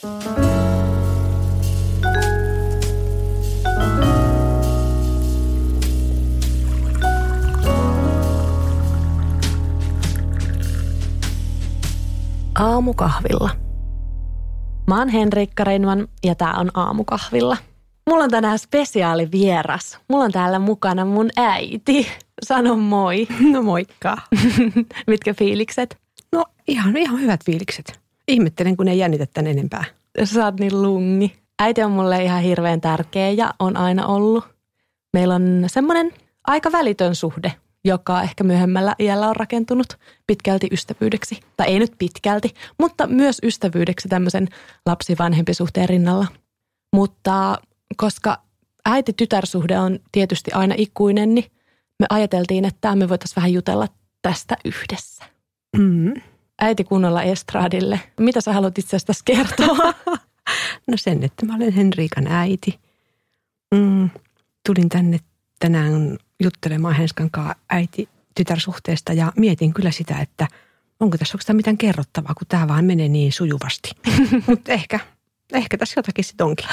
Aamukahvilla. Mä oon Henrikka Reinman ja tää on Aamukahvilla. Mulla on tänään spesiaali vieras. Mulla on täällä mukana mun äiti. Sano moi. No moikka. Mitkä fiilikset? No ihan, ihan hyvät fiilikset. Ihmettelen, kun ei jännitä tän enempää. Sä oot niin lungi. Äiti on mulle ihan hirveän tärkeä ja on aina ollut. Meillä on semmoinen aika välitön suhde, joka ehkä myöhemmällä iällä on rakentunut pitkälti ystävyydeksi. Tai ei nyt pitkälti, mutta myös ystävyydeksi tämmöisen lapsi-vanhempi suhteen rinnalla. Mutta koska äiti-tytärsuhde on tietysti aina ikuinen, niin me ajateltiin, että me voitaisiin vähän jutella tästä yhdessä. Mm. Äiti kunnolla estradille. Mitä sä haluat itse asiassa kertoa? No sen, että mä olen Henriikan äiti. Mm. Tulin tänne tänään juttelemaan Henskan kanssa äiti-tytärsuhteesta ja mietin kyllä sitä, että onko tässä oikeastaan mitään kerrottavaa, kun tämä vaan menee niin sujuvasti. Mutta ehkä, ehkä tässä jotakin sitten onkin.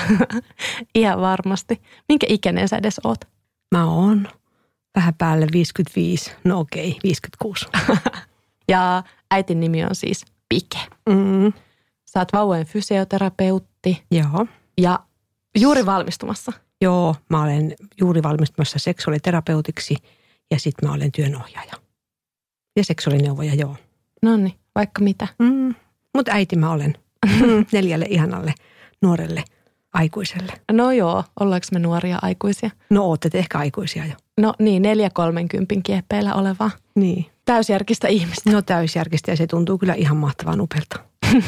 Ihan varmasti. Minkä ikäinen sä edes oot? Mä oon vähän päälle 55, no okei, 56. Ja äitin nimi on siis Pike. Mm. Sä oot vauvojen fysioterapeutti Joo. ja juuri valmistumassa. Joo, mä olen juuri valmistumassa seksuaaliterapeutiksi ja sitten mä olen työnohjaaja. Ja seksuaalineuvoja, joo. No niin, vaikka mitä. Mm. Mutta äiti mä olen mm. neljälle ihanalle nuorelle aikuiselle. No joo, ollaanko me nuoria aikuisia? No ootte te ehkä aikuisia jo. No niin, neljä kolmenkympin kieppeillä olevaa Niin. Täysjärkistä ihmistä. No täysjärkistä ja se tuntuu kyllä ihan mahtavan upelta.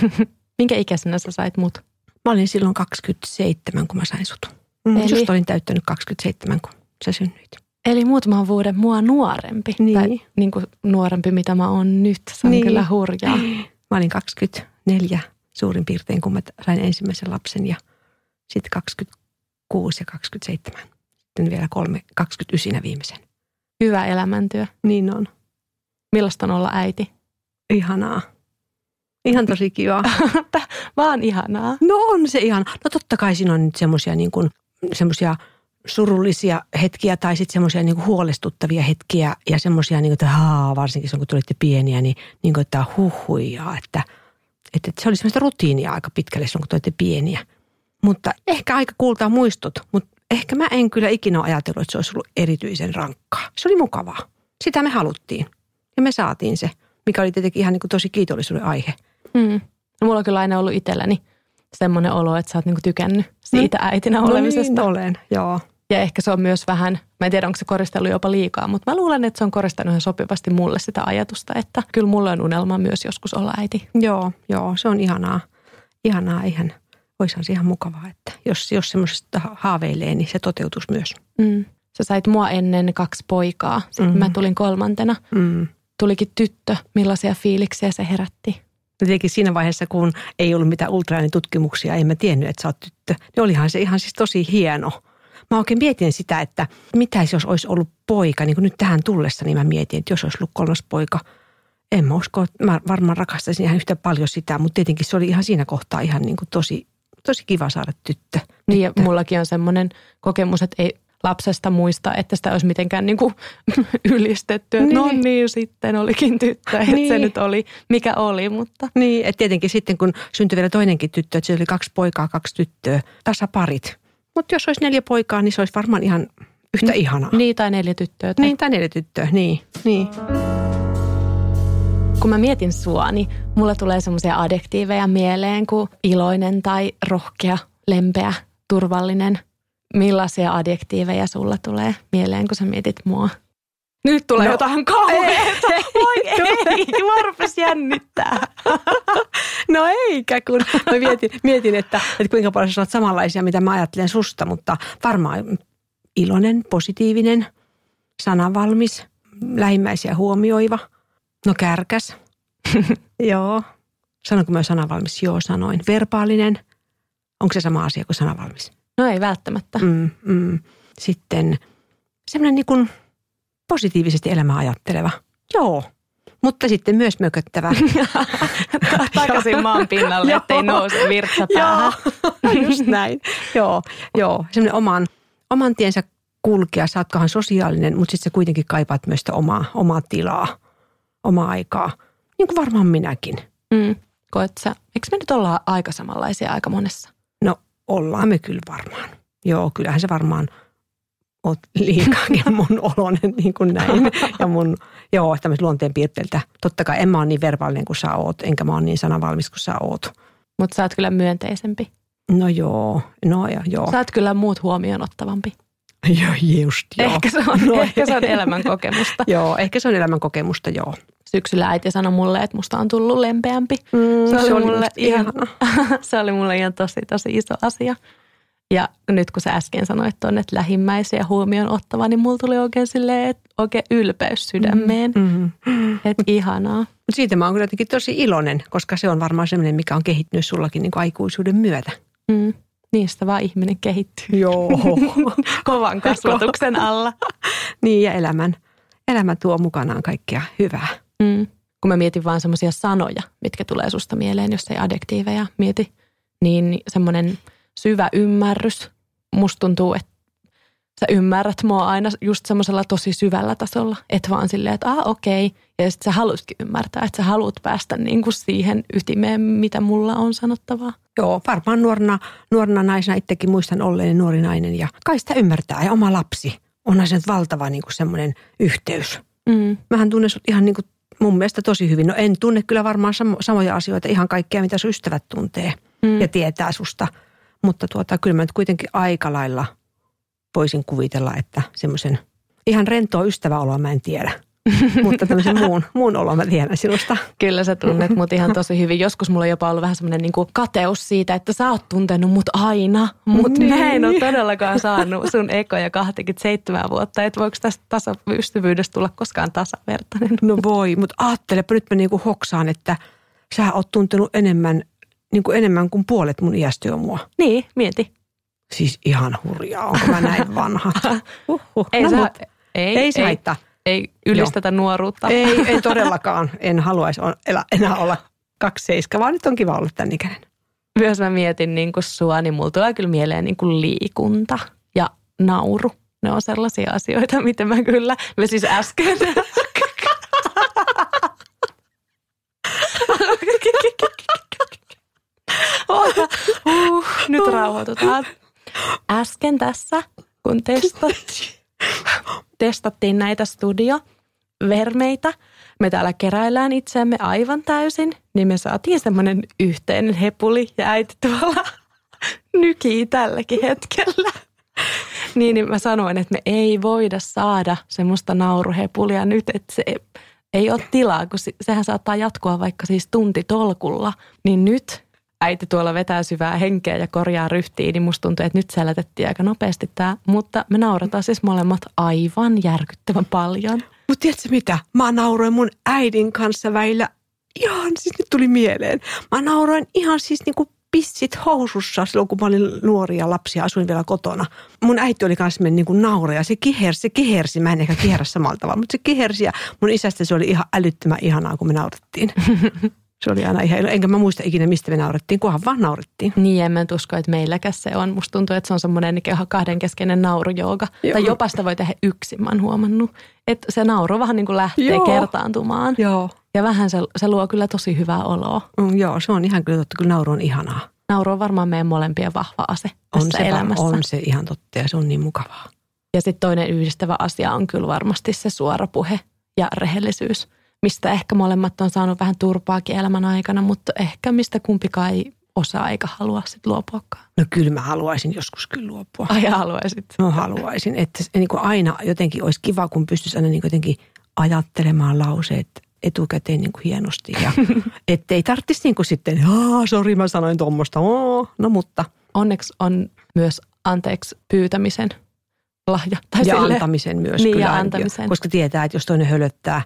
Minkä ikäisenä sä sait mut? Mä olin silloin 27, kun mä sain sut. Mm. Eli- Just olin täyttänyt 27, kun sä synnyit. Eli muutaman vuoden mua nuorempi. Niin. Tai niin kuin nuorempi, mitä mä oon nyt. Se on Niin. kyllä hurjaa. Mä olin 24 suurin piirtein, kun mä sain ensimmäisen lapsen ja sitten 26 ja 27. Sitten vielä kolme, 29 viimeisen. Hyvä elämäntyö. Niin on. Millaista on olla äiti? Ihanaa. Ihan tosi kiva. Vaan ihanaa. No on se ihan. No totta kai siinä on nyt semmoisia niin kuin, surullisia hetkiä tai sitten semmoisia niin huolestuttavia hetkiä ja semmoisia, niin kuin, että haa, varsinkin silloin kun tulitte pieniä, niin, niin kuin, että huhuja, että, että, että se oli semmoista rutiinia aika pitkälle silloin kun tulitte pieniä. Mutta ehkä aika kuultaa muistot, mutta ehkä mä en kyllä ikinä ajatellut, että se olisi ollut erityisen rankkaa. Se oli mukavaa. Sitä me haluttiin ja me saatiin se, mikä oli tietenkin ihan niin kuin tosi kiitollisuuden aihe. Mm. No, mulla on kyllä aina ollut itselläni semmoinen olo, että sä oot niinku tykännyt siitä äitinä olemisesta. No niin, olen, joo. Ja ehkä se on myös vähän, mä en tiedä onko se koristellut jopa liikaa, mutta mä luulen, että se on koristanut ihan sopivasti mulle sitä ajatusta, että kyllä mulle on unelma myös joskus olla äiti. Joo, joo, se on ihanaa. Ihanaa, ihan, olisihan se ihan mukavaa, että jos, jos semmoisesta haaveilee, niin se toteutus myös. Mm. Sä sait mua ennen kaksi poikaa, sitten Mhm. mä tulin kolmantena. Mm. Tulikin tyttö, millaisia fiiliksiä se herätti? Tietenkin siinä vaiheessa, kun ei ollut mitään ultraäänitutkimuksia, en mä tiennyt, että sä oot tyttö, niin olihan se ihan siis tosi hieno. Mä oikein mietin sitä, että mitä jos olisi ollut poika, niin kuin nyt tähän tullessa, niin mä mietin, että jos olisi ollut kolmas poika, en mä usko, että mä varmaan rakastaisin ihan yhtä paljon sitä, mutta tietenkin se oli ihan siinä kohtaa ihan niin kuin tosi, tosi kiva saada tyttö. Niin ja tyttö. mullakin on semmoinen kokemus, että ei lapsesta muista, että sitä olisi mitenkään niin kuin ylistetty. Että No Niin. niin, sitten olikin tyttö, että se Niin. nyt oli mikä oli, mutta Niin, että tietenkin sitten kun syntyi vielä toinenkin tyttö, että se oli kaksi poikaa, kaksi tyttöä, tasaparit. Mutta jos olisi neljä poikaa, niin se olisi varmaan ihan yhtä ihanaa. niin tai neljä tyttöä. Tai Niin, tai neljä tyttöä, niin, niin. kun mä mietin sua, niin mulla tulee semmoisia adjektiiveja mieleen kuin iloinen tai rohkea, lempeä, turvallinen. Millaisia adjektiiveja sulla tulee mieleen, kun sä mietit mua? Nyt tulee No, jotain kauheeta. Voi ei, mä rupes jännittää. No eikä, kun mä mietin, mietin että, että kuinka paljon sä olet samanlaisia, mitä mä ajattelen susta, mutta varmaan iloinen, positiivinen, sanavalmis, lähimmäisiä huomioiva, no kärkäs. Joo. Sanonko mä sanavalmis? Joo, sanoin. Verbaalinen. Onko se sama asia kuin sanavalmis? No ei välttämättä. Mm, mm. Sitten semmoinen niin kuin positiivisesti elämää ajatteleva. Joo. mutta sitten myös mököttävä. Takaisin maan pinnalle, ettei nouse virtsa päähän. Just näin. joo, joo. Semmoinen oman, oman tiensä kulkea. Sä ootkohan sosiaalinen, mutta sitten sä kuitenkin kaipaat myös sitä omaa, omaa tilaa, omaa aikaa. Niin kuin varmaan minäkin. Mm. Koet sä, eikö me nyt olla aika samanlaisia aika monessa? Ollaan me kyllä varmaan. Joo, kyllähän se varmaan oot liikaakin mun olonen niin kuin näin. Ja mun, joo, tämmöistä luonteen piirteiltä. Totta kai en mä ole niin verbaalinen kuin sä oot, enkä mä ole niin sanavalmis kuin sä oot. Mutta sä oot kyllä myönteisempi. No joo, no ja joo. Sä oot kyllä muut huomioon ottavampi. Joo, just joo. Ehkä se on, no, ehkä se on elämän kokemusta. joo, ehkä se on elämän kokemusta, joo. Syksyllä äiti sanoi mulle, että musta on tullut lempeämpi. Mm, se, oli se oli mulle ihan, se oli mulle ihan tosi, tosi iso asia. Ja nyt kun sä äsken sanoit tuonne, että lähimmäisiä huomioon ottava, niin mulla tuli oikein silleen, että oikein ylpeys sydämeen. Mm. Että ihanaa. Siitä mä oon kyllä jotenkin tosi iloinen, koska se on varmaan semmoinen, mikä on kehittynyt sullakin niin kuin aikuisuuden myötä. Mm. Niistä vaan ihminen kehittyy Joo. kovan kasvatuksen alla. niin ja elämän, elämä tuo mukanaan kaikkea hyvää. Mm. Kun mä mietin vaan semmoisia sanoja, mitkä tulee susta mieleen, jos ei adjektiiveja mieti, niin semmoinen syvä ymmärrys. Musta tuntuu, että sä ymmärrät mua aina just semmoisella tosi syvällä tasolla. Et vaan silleen, että ah okei. Ja sitten sä haluatkin ymmärtää, että sä haluat päästä niinku siihen ytimeen, mitä mulla on sanottavaa. Joo, varmaan nuorena, nuorena naisena itsekin muistan olleeni nuori nainen ja kai sitä ymmärtää ja oma lapsi. Onhan se nyt valtava niin kuin semmoinen yhteys. Mm. Mähän tunnen sut ihan niin kuin mun mielestä tosi hyvin. No en tunne kyllä varmaan samo, samoja asioita, ihan kaikkea mitä sun ystävät tuntee Mm. ja tietää susta. Mutta tuota, kyllä mä nyt kuitenkin aika lailla voisin kuvitella, että semmoisen ihan rentoa ystäväoloa mä en tiedä. Mutta tämmöisen muun, muun oloa mä tiedän sinusta. Kyllä sä tunnet mut ihan tosi hyvin. Joskus mulla on jopa ollut vähän semmoinen niinku kateus siitä, että sä oot tuntenut mut aina, mutta Niin. mä en ole todellakaan saanut sun ekoja 27 vuotta. Että voiko tästä tasaystävyydestä tulla koskaan tasavertainen? No voi, mutta ajattelepa nyt mä niinku hoksaan, että sä oot tuntenut enemmän, niinku enemmän kuin puolet mun iästä jo mua. Niin, mieti. Siis ihan hurjaa, onko mä näin vanha? Uhuh. Ei, no, sä, mut, ei, ei ei, haittaa. Ei ylistetä nuoruutta. Ei, en todellakaan. En haluaisi enää olla kaksi seiska, vaan nyt on kiva olla tämän ikäinen. Myös mä mietin niin kuin sua, niin mulla tulee kyllä mieleen niin kuin liikunta ja nauru. Ne on sellaisia asioita, mitä mä kyllä, mä siis äsken. uh, nyt rauhoitutaan. Äsken tässä, kun testattiin, testattiin näitä studiovermeitä, me täällä keräillään itseämme aivan täysin, niin me saatiin semmoinen yhteinen hepuli ja äiti tuolla nykii tälläkin hetkellä. Niin, niin mä sanoin, että me ei voida saada semmoista nauruhepulia nyt, että se ei ole tilaa, kun se- sehän saattaa jatkua vaikka siis tunti tolkulla. Niin nyt äiti tuolla vetää syvää henkeä ja korjaa ryhtiin, niin musta tuntuu, että nyt sälätettiin aika nopeasti tämä. Mutta me naurataan siis molemmat aivan järkyttävän paljon. Mutta tiedätkö mitä? Mä nauroin mun äidin kanssa väillä. Ihan siis nyt tuli mieleen. Mä nauroin ihan siis niinku pissit housussa silloin, kun mä olin nuoria lapsia, asuin vielä kotona. Mun äiti oli kanssa niin kuin nauraja. Se kihersi, se kihersi. Mä en ehkä kiherrä samalla tavalla, mutta se kihersi ja mun isästä se oli ihan älyttömän ihanaa, kun me naurettiin. Se oli aina ihan, enkä mä muista ikinä, mistä me naurettiin, kunhan vaan naurettiin. Niin, en mä usko, että meilläkäs se on. Musta tuntuu, että se on semmoinen niin kahdenkeskeinen naurujooga. Joo. Tai jopa sitä voi tehdä yksin, mä oon huomannut. Että se nauru vähän niin kuin lähtee Joo. kertaantumaan. Joo. Ja vähän se, se luo kyllä tosi hyvää oloa. Mm, joo, se on ihan kyllä totta. Kyllä nauru on ihanaa. Nauru on varmaan meidän molempien vahva ase On tässä se, elämässä. on se ihan totta ja se on niin mukavaa. Ja sitten toinen yhdistävä asia on kyllä varmasti se suora puhe ja rehellisyys, mistä ehkä molemmat on saanut vähän turpaakin elämän aikana, mutta ehkä mistä kumpikaan ei osaa eikä halua sitten luopuakaan. No kyllä mä haluaisin joskus kyllä luopua. Ai haluaisit. No haluaisin, että niin kuin aina jotenkin olisi kiva, kun pystyisi aina niin jotenkin ajattelemaan lauseet etukäteen niin kuin hienosti. Ja ettei tarvitsisi niin kuin sitten, sori mä sanoin tuommoista, no mutta. Onneksi on myös anteeksi pyytämisen lahja. Tai ja silleen- antamisen myös. Niin, kyllä ja antamisen. Koska tietää, että jos toinen hölöttää,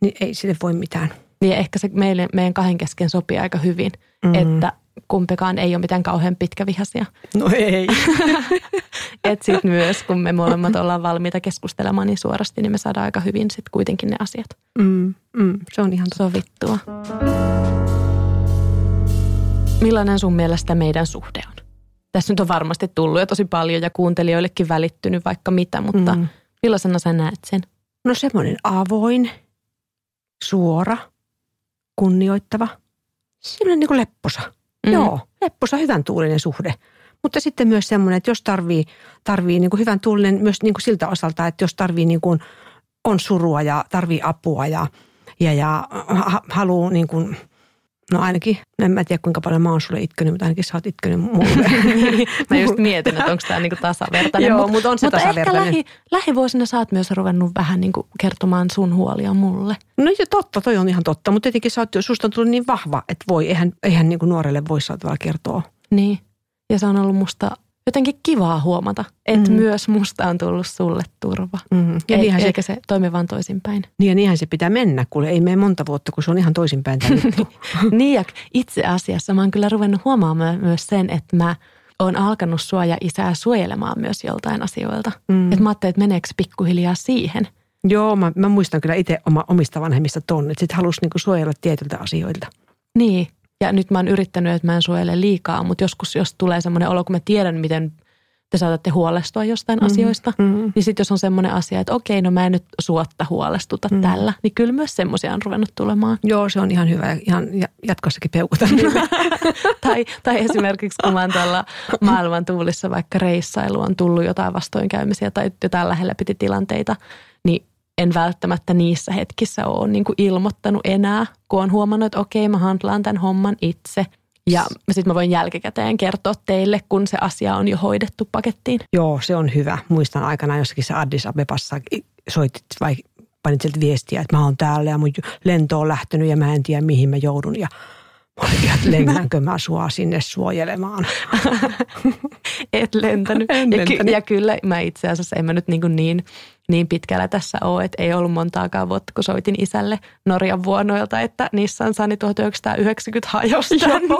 niin ei sille voi mitään. Niin ehkä se meille, meidän kahden kesken sopii aika hyvin, Mm. että kumpikaan ei ole mitään kauhean pitkävihaisia. No ei. Että sitten myös, kun me molemmat ollaan valmiita keskustelemaan niin suorasti, niin me saadaan aika hyvin sitten kuitenkin ne asiat Mm, mm, se on ihan totta. sovittua. Millainen sun mielestä meidän suhde on? Tässä nyt on varmasti tullut jo tosi paljon ja kuuntelijoillekin välittynyt vaikka mitä, mutta mm. millaisena sä näet sen? No semmoinen avoin, suora, kunnioittava, semmoinen niin kuin lepposa. Mm. Joo, lepposa, hyvän tuulinen suhde. Mutta sitten myös semmoinen, että jos tarvii, tarvii niin kuin hyvän tuulinen myös niin kuin siltä osalta, että jos tarvii niin kuin, on surua ja tarvii apua ja, ja, ja ha, haluaa niin kuin, no ainakin, en mä tiedä kuinka paljon mä oon sulle itkenyt, mutta ainakin sä oot itkenyt mulle. Mä just mietin, että onko tämä niinku tasavertainen. Joo, Mut- mutta on se mutta ehkä tasavertainen. lähi, lähivuosina sä oot myös ruvennut vähän niinku kertomaan sun huolia mulle. No jo totta, toi on ihan totta, mutta tietenkin sä oot, susta on tullut niin vahva, että voi, eihän, eihän niin kuin nuorelle voi sillä tavalla kertoa. Niin. Ja se on ollut musta jotenkin kivaa huomata, että Mm. myös musta on tullut sulle turva. Mm. Ja, Ei, niinhän se, eikä se toimi vaan toisinpäin. niin ja niinhän se pitää mennä, kuule ei mene monta vuotta, kun se on ihan toisinpäin tämä niin ja itse asiassa mä oon kyllä ruvennut huomaamaan myös sen, että mä oon alkanut sua ja isää suojelemaan myös joltain asioilta. Mm. Että mä ajattelin, että meneekö pikkuhiljaa siihen. Joo, mä, mä muistan kyllä itse oma, omista vanhemmista ton, että sit halusi niinku suojella tietyltä asioilta. Niin. Ja nyt mä oon yrittänyt, että mä en suojele liikaa, mutta joskus jos tulee semmoinen olo, kun mä tiedän, miten te saatatte huolestua jostain mm. asioista, Mm. niin sitten jos on semmoinen asia, että okei, no mä en nyt suotta huolestuta Mm. mm. tällä, niin kyllä myös semmoisia on ruvennut tulemaan. Joo, se on ihan hyvä ihan ja jatkossakin peukutan. tai, tai esimerkiksi kun mä oon tuolla maailman tuulissa vaikka reissailu on tullut jotain vastoinkäymisiä tai jotain lähellä piti tilanteita, en välttämättä niissä hetkissä ole niin kuin ilmoittanut enää, kun on huomannut, että okei, mä handlaan tämän homman itse. Ja sitten mä voin jälkikäteen kertoa teille, kun se asia on jo hoidettu pakettiin. Joo, se on hyvä. Muistan aikana jossakin se Addis Abebassa soitit vai panit sieltä viestiä, että mä oon täällä ja mun lento on lähtenyt ja mä en tiedä mihin mä joudun. Ja ihan, että lennänkö mä sua sinne suojelemaan. Et lentänyt. En ja, ky- lentänyt. ja kyllä mä itse asiassa en mä nyt niin, niin, niin pitkällä tässä ole, että ei ollut montaakaan vuotta, kun soitin isälle Norjan vuonoilta, että Nissan Sani 1990 hajosi tänne.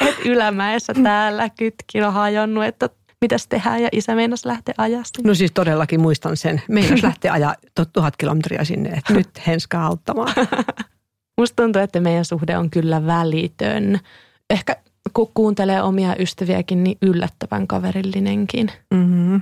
Että ylämäessä täällä kytkin on hajonnut, että mitäs tehdään ja isä meinasi lähteä ajasta. No siis todellakin muistan sen. Meidän lähteä ajaa tuhat kilometriä sinne, että nyt henskaa auttamaan. Musta tuntuu, että meidän suhde on kyllä välitön. Ehkä kun kuuntelee omia ystäviäkin, niin yllättävän kaverillinenkin. Mm-hmm.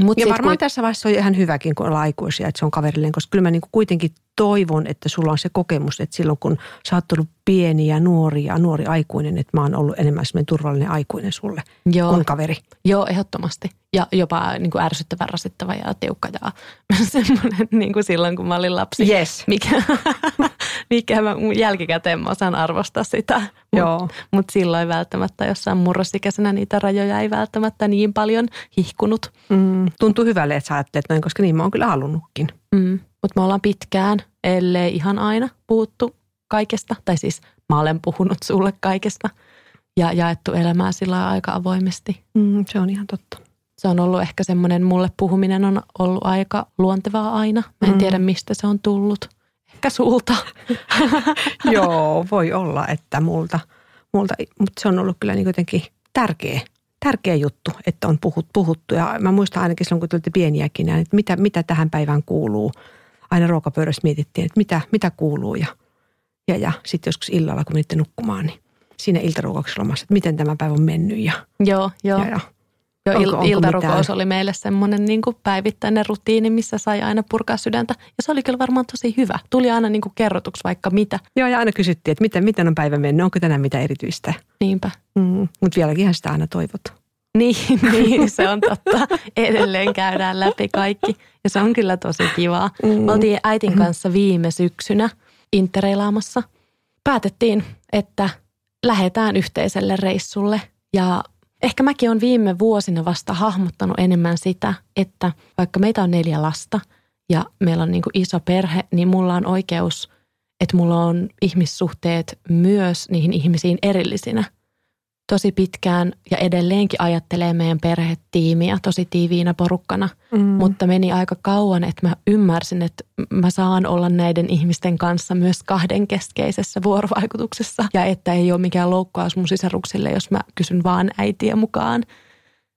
Mut Ja varmaan kun- tässä vaiheessa on ihan hyväkin, kun ollaan aikuisia, että se on kaverillinen, koska kyllä mä niin kuitenkin toivon, että sulla on se kokemus, että silloin kun sä oot ollut pieni ja nuori ja nuori aikuinen, että mä oon ollut enemmän semmoinen turvallinen aikuinen sulle Joo. kuin kaveri. Joo, ehdottomasti. Ja jopa niin kuin ärsyttävä, rasittava ja tiukka ja semmoinen niin kuin silloin, kun mä olin lapsi. Yes. Mikä, mikä mä jälkikäteen mä osaan arvostaa sitä. Joo. Mutta mut silloin välttämättä jossain murrosikäisenä niitä rajoja ei välttämättä niin paljon hihkunut. Mm, tuntuu hyvälle, että sä ajattelet noin, koska niin mä oon kyllä halunnutkin. Mm. Mutta me ollaan pitkään, ellei ihan aina, puhuttu kaikesta. Tai siis mä olen puhunut sulle kaikesta ja jaettu elämää sillä aika avoimesti. Mm, se on ihan totta. se on ollut ehkä semmoinen, mulle puhuminen on ollut aika luontevaa aina. Mä en Mm. tiedä, mistä se on tullut. Ehkä sulta. Joo, voi olla, että multa, multa mutta se on ollut kyllä niin jotenkin tärkeä, tärkeä juttu, että on puhut, puhuttu. Ja mä muistan ainakin silloin, kun te olitte pieniäkin, että mitä, mitä tähän päivään kuuluu. Aina ruokapöydässä mietittiin, että mitä, mitä kuuluu. Ja, ja, ja sitten joskus illalla, kun menitte nukkumaan, niin siinä iltaruokauslomassa, että miten tämä päivä on mennyt. Ja, Joo, joo. ja, ja. Onko- il- onko iltarukous mitään? oli meille semmoinen niin kuin päivittäinen rutiini, missä sai aina purkaa sydäntä. Ja se oli kyllä varmaan tosi hyvä. Tuli aina niin kuin kerrotuksi vaikka mitä. Joo, ja aina kysyttiin, että miten, miten on päivä mennyt, onko tänään mitä erityistä. Niinpä. Mm, mutta vieläkin sitä aina toivot. Niin, niin, se on totta. Edelleen käydään läpi kaikki ja se on kyllä tosi kivaa. Mm. Oltiin äitin kanssa viime syksynä intereilaamassa. Päätettiin, että lähdetään yhteiselle reissulle ja ehkä mäkin olen viime vuosina vasta hahmottanut enemmän sitä, että vaikka meitä on neljä lasta ja meillä on niin kuin iso perhe, niin mulla on oikeus, että mulla on ihmissuhteet myös niihin ihmisiin erillisinä. Tosi pitkään ja edelleenkin ajattelee meidän perhetiimiä tosi tiiviinä porukkana. Mm. Mutta meni aika kauan, että mä ymmärsin, että mä saan olla näiden ihmisten kanssa myös kahden keskeisessä vuorovaikutuksessa. Ja että ei ole mikään loukkaus mun sisaruksille, jos mä kysyn vaan äitiä mukaan.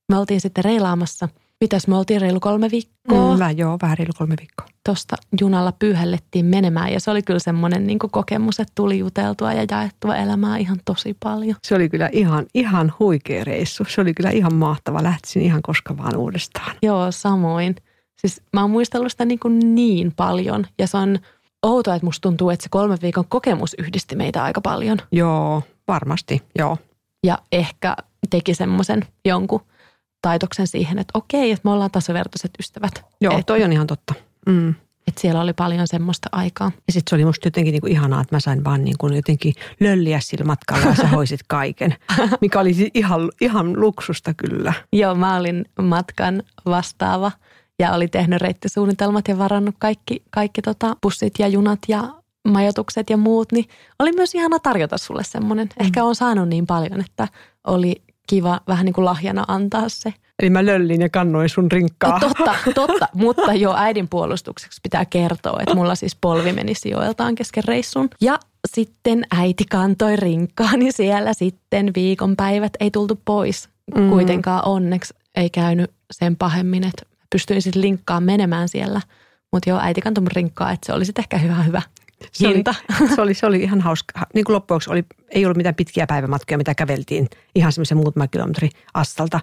Me oltiin sitten reilaamassa – Mitäs me oltiin reilu kolme viikkoa? Mm, joo, vähän reilu kolme viikkoa. Tuosta junalla pyyhellettiin menemään ja se oli kyllä semmoinen niin kokemus, että tuli juteltua ja jaettua elämää ihan tosi paljon. Se oli kyllä ihan, ihan huikea reissu. Se oli kyllä ihan mahtava. Lähtisin ihan koska vaan uudestaan. Joo, samoin. Siis mä oon muistellut sitä niin, kuin niin paljon ja se on outoa, että musta tuntuu, että se kolme viikon kokemus yhdisti meitä aika paljon. Joo, varmasti, joo. Ja ehkä teki semmoisen jonkun – taitoksen siihen, että okei, että me ollaan tasavertaiset ystävät. Joo, et, toi on ihan totta. Mm. Että siellä oli paljon semmoista aikaa. Ja sitten se oli musta jotenkin niinku ihanaa, että mä sain vaan niinku jotenkin lölliä sillä matkalla ja sä hoisit kaiken. Mikä oli siis ihan, ihan luksusta kyllä. Joo, mä olin matkan vastaava ja oli tehnyt reittisuunnitelmat ja varannut kaikki, kaikki tota bussit ja junat ja majoitukset ja muut, niin oli myös ihana tarjota sulle semmoinen. Mm. Ehkä on saanut niin paljon, että oli kiva vähän niin kuin lahjana antaa se. Eli mä löllin ja kannoin sun rinkkaa. No, totta, totta. Mutta jo äidin puolustukseksi pitää kertoa, että mulla siis polvi meni sijoiltaan kesken reissun. Ja sitten äiti kantoi rinkkaa, niin siellä sitten viikonpäivät ei tultu pois. Mm. Kuitenkaan onneksi ei käynyt sen pahemmin, että pystyin sitten linkkaan menemään siellä. Mutta joo, äiti kantoi mun rinkkaa, että se olisi ehkä hyvä hyvä se hinta. Oli, se, oli, se oli ihan hauska. Niin kuin loppujen oli, ei ollut mitään pitkiä päivämatkoja, mitä käveltiin. Ihan semmoisen muutama kilometri astalta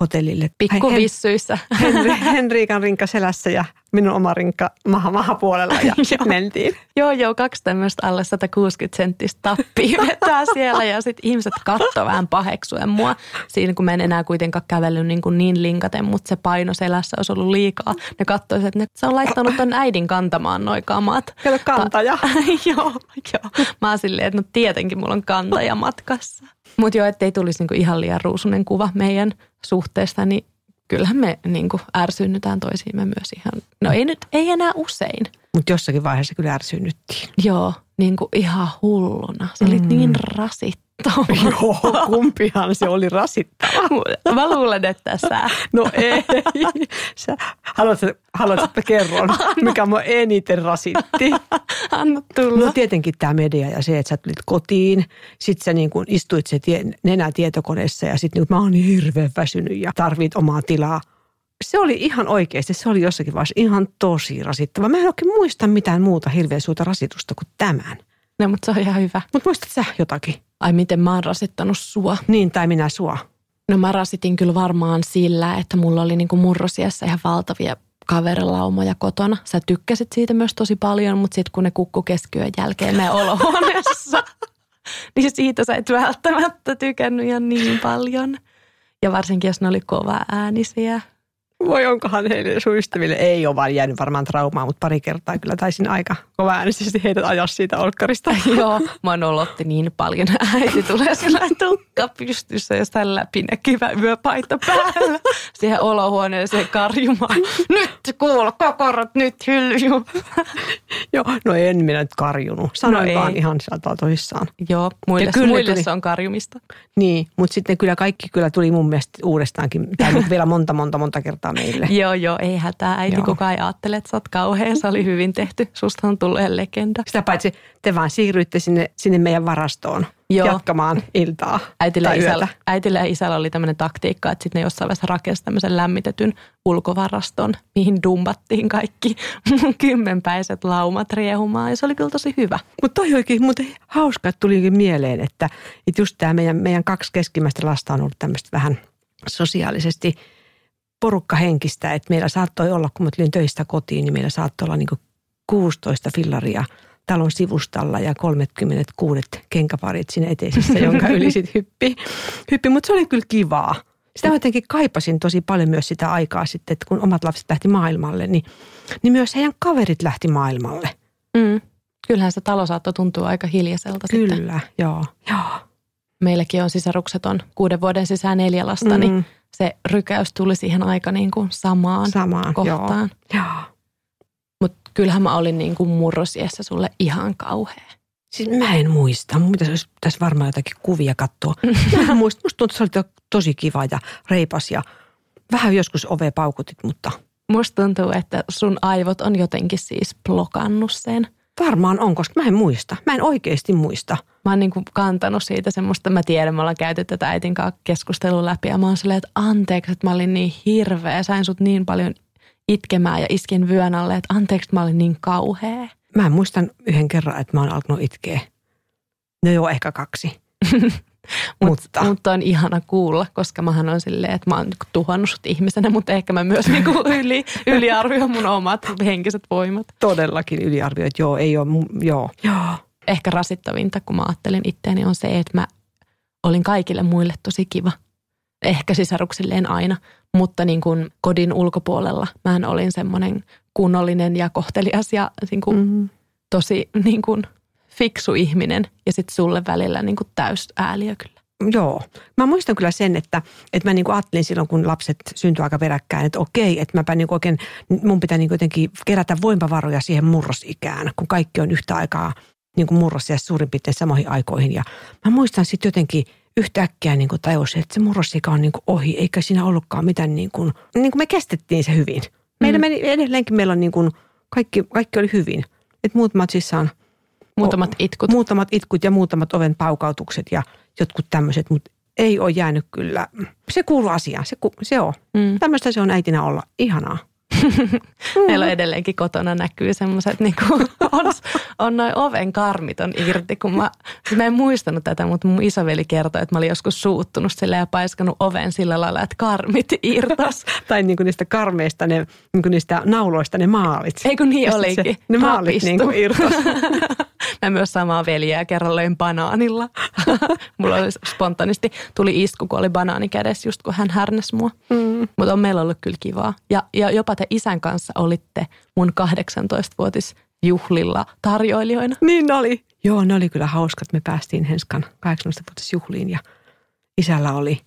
hotellille. Pikkuvissyissä. Henri, Henriikan rinkka selässä ja minun oma rinkka maha, mahapuolella ja mentiin. Joo, joo, kaksi tämmöistä alle 160 senttistä tappia vetää siellä ja sitten ihmiset katsoo vähän paheksuen mua. Siinä kun mä en enää kuitenkaan kävellyt niin, kuin niin linkaten, mutta se paino selässä olisi ollut liikaa. Ne katsoisivat, että se on laittanut ton äidin kantamaan noi kamat. Kato kantaja. Ta- joo, joo. Mä oon silleen, että no tietenkin mulla on kantaja matkassa. Mutta joo, ettei tulisi niinku ihan liian ruusunen kuva meidän suhteesta, niin kyllähän me niin kuin ärsynnytään toisiimme myös ihan, no ei nyt, ei enää usein. Mutta jossakin vaiheessa kyllä ärsynnyttiin. Joo, niin kuin ihan hulluna. Se oli mm. niin rasittava. Joo, kumpihan se oli rasittava. Mä luulen, että sä. No ei. Sä, haluatko, haluatko että kerron, mikä mua eniten rasitti? Anna tulla. No tietenkin tämä media ja se, että sä tulit kotiin. Sitten sä niin kuin istuit se tie, nenä tietokoneessa ja sitten niin, mä oon hirveän väsynyt ja tarvit omaa tilaa se oli ihan oikeasti, se oli jossakin vaiheessa ihan tosi rasittava. Mä en oikein muista mitään muuta hirveän suurta rasitusta kuin tämän. No, mutta se on ihan hyvä. Mutta muistat sä jotakin? Ai miten mä oon rasittanut sua? Niin, tai minä sua. No mä rasitin kyllä varmaan sillä, että mulla oli niinku murrosiassa ihan valtavia kaverilaumoja kotona. Sä tykkäsit siitä myös tosi paljon, mutta sitten kun ne kukku keskiyön jälkeen me olohuoneessa, niin siitä sä et välttämättä tykännyt ihan niin paljon. Ja varsinkin, jos ne oli kova äänisiä. Voi onkohan heille sun ystäville ei ole vaan jäänyt varmaan traumaa, mutta pari kertaa kyllä taisin aika kova äänisesti heidät ajaa siitä olkkarista. Joo, mä olotti niin paljon. Äiti tulee sillä tukka pystyssä ja sitä läpinäkyvä yöpaita päällä. Siihen olohuoneeseen karjumaan. Nyt kuule, kokorot, nyt hylju. Joo, no en minä nyt karjunut. Sanoin no vaan ei. ihan sieltä toissaan. Joo, muille, kyllä muille tuli, se on karjumista. Niin, mutta sitten kyllä kaikki kyllä tuli mun mielestä uudestaankin. Tämä vielä monta, monta, monta kertaa kertaa meille. joo, joo, ei hätää. Äiti joo. kukaan ei ajattele, että sä oot kauhean. Se oli hyvin tehty. Susta on tullut legenda. Sitä paitsi te vaan siirryitte sinne, sinne meidän varastoon joo. jatkamaan iltaa äitillä, tai isällä, äitillä ja isällä oli tämmöinen taktiikka, että sitten ne jossain vaiheessa rakensi tämmöisen lämmitetyn ulkovaraston, mihin dumbattiin kaikki kymmenpäiset laumat riehumaan. Ja se oli kyllä tosi hyvä. Mutta toi oikein muuten hauska, että tulikin mieleen, että, että just tämä meidän, meidän kaksi keskimmäistä lasta on ollut tämmöistä vähän sosiaalisesti – porukkahenkistä, että meillä saattoi olla, kun mä tulin töistä kotiin, niin meillä saattoi olla niin 16 fillaria talon sivustalla ja 36 kenkäparit siinä eteisessä, jonka yli sitten hyppi. hyppi. Mutta se oli kyllä kivaa. Sitä mä jotenkin kaipasin tosi paljon myös sitä aikaa sitten, että kun omat lapset lähti maailmalle, niin, niin myös heidän kaverit lähti maailmalle. Mm. Kyllähän se talo saattoi tuntua aika hiljaiselta Kyllä, sitten. joo. joo. Meilläkin on sisarukset on kuuden vuoden sisään neljä lasta, niin mm. niin se rykäys tuli siihen aika niin kuin samaan, samaan kohtaan. Joo. joo. Mutta kyllähän mä olin niin kuin murrosiessä sulle ihan kauhea. Siis mä en muista. Mun pitäisi, pitäisi varmaan jotakin kuvia katsoa. Mä en muista. Musta tuntuu, että sä tosi kiva ja reipas ja vähän joskus ove paukutit, mutta Musta tuntuu, että sun aivot on jotenkin siis blokannut sen. varmaan on, koska mä en muista. Mä en oikeasti muista. Mä oon niin kuin kantanut siitä semmoista, mä tiedän, me ollaan käyty tätä äitin kanssa keskustelua läpi ja mä oon silleen, että anteeksi, että mä olin niin hirveä, sain sut niin paljon itkemään ja iskin vyön alle, että anteeksi, että mä olin niin kauhea. Mä muistan yhden kerran, että mä oon alkanut itkeä. No joo, ehkä kaksi. Mutta Mutta on ihana kuulla, koska mähän on silleen, että mä oon niinku tuhannut sut ihmisenä, mutta ehkä mä myös niinku yli, yliarvioin mun omat henkiset voimat. todellakin yliarvioit, joo, ei ole, joo. Joo. Ehkä rasittavinta, kun mä ajattelin itteeni, on se, että mä olin kaikille muille tosi kiva. Ehkä sisaruksilleen aina, mutta niin kuin kodin ulkopuolella mä olin semmoinen kunnollinen ja kohtelias ja niin kuin Mm. tosi niin kuin fiksu ihminen. Ja sitten sulle välillä niin kuin täys ääliö kyllä. Joo. Mä muistan kyllä sen, että, että mä niin kuin ajattelin silloin, kun lapset syntyi aika peräkkäin, että okei, että mäpä niin kuin oikein, mun pitää niin kuin jotenkin kerätä voimavaroja siihen murrosikään, kun kaikki on yhtä aikaa niin kuin murros ja suurin piirtein samoihin aikoihin. Ja mä muistan sitten jotenkin yhtäkkiä niin kuin tajusin, että se murrosika on niin kuin ohi, eikä siinä ollutkaan mitään niin kuin, niin kuin me kestettiin se hyvin. Meillä Mm. meni, edelleenkin meillä on niin kuin, kaikki, kaikki oli hyvin. Että muutamat siis on Muutamat itkut. muutamat itkut ja muutamat oven paukautukset ja jotkut tämmöiset, mutta ei ole jäänyt kyllä. Se kuuluu asiaan, se, ku, se on. Mm. Tämmöistä se on äitinä olla. Ihanaa. Meillä on edelleenkin kotona näkyy semmoiset, niin on, on noin oven karmit on irti, kun mä, mä en muistanut tätä, mutta mun isoveli kertoi, että mä olin joskus suuttunut sille ja paiskannut oven sillä lailla, että karmit irtos. Tai niin kuin niistä karmeista, ne, niin kuin niistä nauloista ne maalit. Ei kun niin Ja olikin. Se, ne maalit Rapistui. niin kuin irtos. Mä myös samaa veljeä kerran löin banaanilla. Mulla oli spontaanisti, tuli isku, kun oli banaani kädessä, just kun hän härnäsi mua. Mm. Mutta on meillä ollut kyllä kivaa. Ja, ja jopa te isän kanssa olitte mun 18-vuotis juhlilla tarjoilijoina. Niin ne oli. Joo, ne oli kyllä hauskat. Me päästiin Henskan 18-vuotisjuhliin ja isällä oli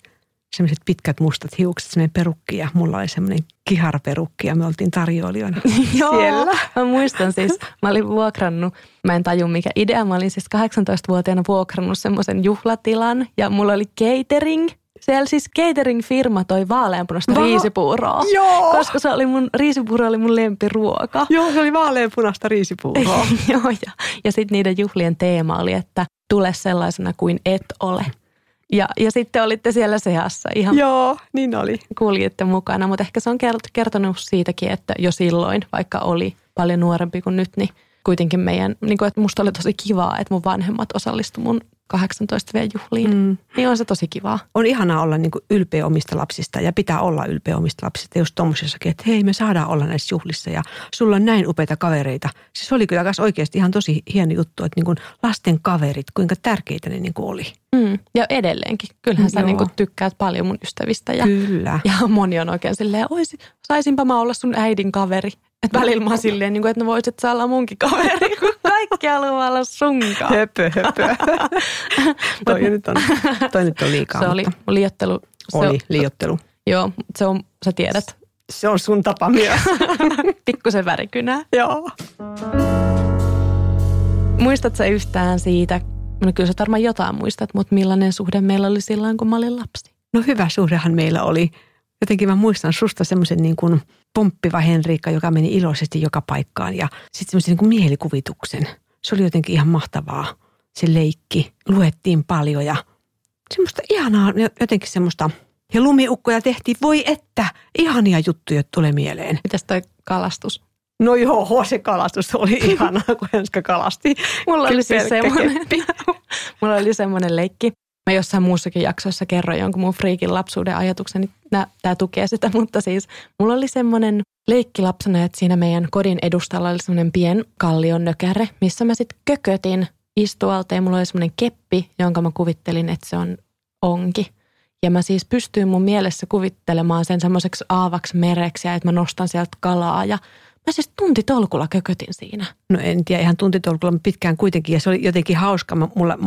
semmoiset pitkät mustat hiukset, semmoinen perukki ja mulla oli semmoinen kiharperukki ja me oltiin tarjoilijoina siellä. Mä muistan siis, mä olin vuokrannut, mä en taju mikä idea, mä olin siis 18-vuotiaana vuokrannut semmoisen juhlatilan ja mulla oli catering. Siellä siis catering-firma toi vaaleanpunaista Va- riisipuuroa. Joo. Koska se oli mun, riisipuuro oli mun lempiruoka. Joo, se oli vaaleanpunaista riisipuuroa. Joo, ja, ja sitten niiden juhlien teema oli, että tule sellaisena kuin et ole. Ja, ja sitten olitte siellä seassa ihan Joo, niin oli. kuljitte mukana, mutta ehkä se on kert- kertonut siitäkin, että jo silloin, vaikka oli paljon nuorempi kuin nyt, niin kuitenkin meidän, niin kuin, että musta oli tosi kivaa, että mun vanhemmat osallistu mun 18 vielä juhliin. Mm. Niin on se tosi kivaa. On ihanaa olla niin kuin ylpeä omista lapsista ja pitää olla ylpeä omista lapsista. Just tommosessakin, että hei me saadaan olla näissä juhlissa ja sulla on näin upeita kavereita. Siis oli kyllä oikeasti ihan tosi hieno juttu, että niin kuin lasten kaverit, kuinka tärkeitä ne niin kuin oli. Mm. Ja edelleenkin. Kyllähän sä Joo. niin kuin tykkäät paljon mun ystävistä ja, Kyllä. ja moni on oikein silleen, oisi, saisinpa mä olla sun äidin kaveri. Että välillä mä oon silleen, niin kuin, että no voisit sä olla munkin kaveri, kun kaikki haluaa olla sunkaan. Höpö, höpö. toi, nyt on, toi nyt on liikaa. Se oli liiottelu. Se oli liiottelu. joo, se on, sä tiedät, Se on sun tapa myös. pikkusen värikynää. Joo. Muistatko sä yhtään siitä, no kyllä sä varmaan jotain muistat, mutta millainen suhde meillä oli silloin, kun mä olin lapsi? No hyvä suhdehan meillä oli. Jotenkin mä muistan susta semmoisen niin kuin pomppiva Henriikka, joka meni iloisesti joka paikkaan ja sitten semmoisen niin kuin mielikuvituksen. Se oli jotenkin ihan mahtavaa. Se leikki. Luettiin paljon ja semmoista ihanaa, jotenkin semmoista. Ja lumiukkoja tehtiin, voi että, ihania juttuja tulee mieleen. Mitäs toi kalastus? No joo, se kalastus oli ihanaa, kun Henska kalasti. Mulla oli siis semmoinen, mulla oli semmoinen leikki. Mä jossain muussakin jaksossa kerroin jonkun mun friikin lapsuuden ajatuksen, niin tämä tukee sitä, mutta siis mulla oli semmoinen leikki lapsena, että siinä meidän kodin edustalla oli semmoinen pien kallion nökäre, missä mä sitten kökötin istualta ja mulla oli semmoinen keppi, jonka mä kuvittelin, että se on onki. Ja mä siis pystyin mun mielessä kuvittelemaan sen semmoiseksi aavaksi mereksi ja että mä nostan sieltä kalaa ja mä siis tuntitolkulla kökötin siinä. No en tiedä, ihan tuntitolkulla mutta pitkään kuitenkin. Ja se oli jotenkin hauska. Mä, mulla,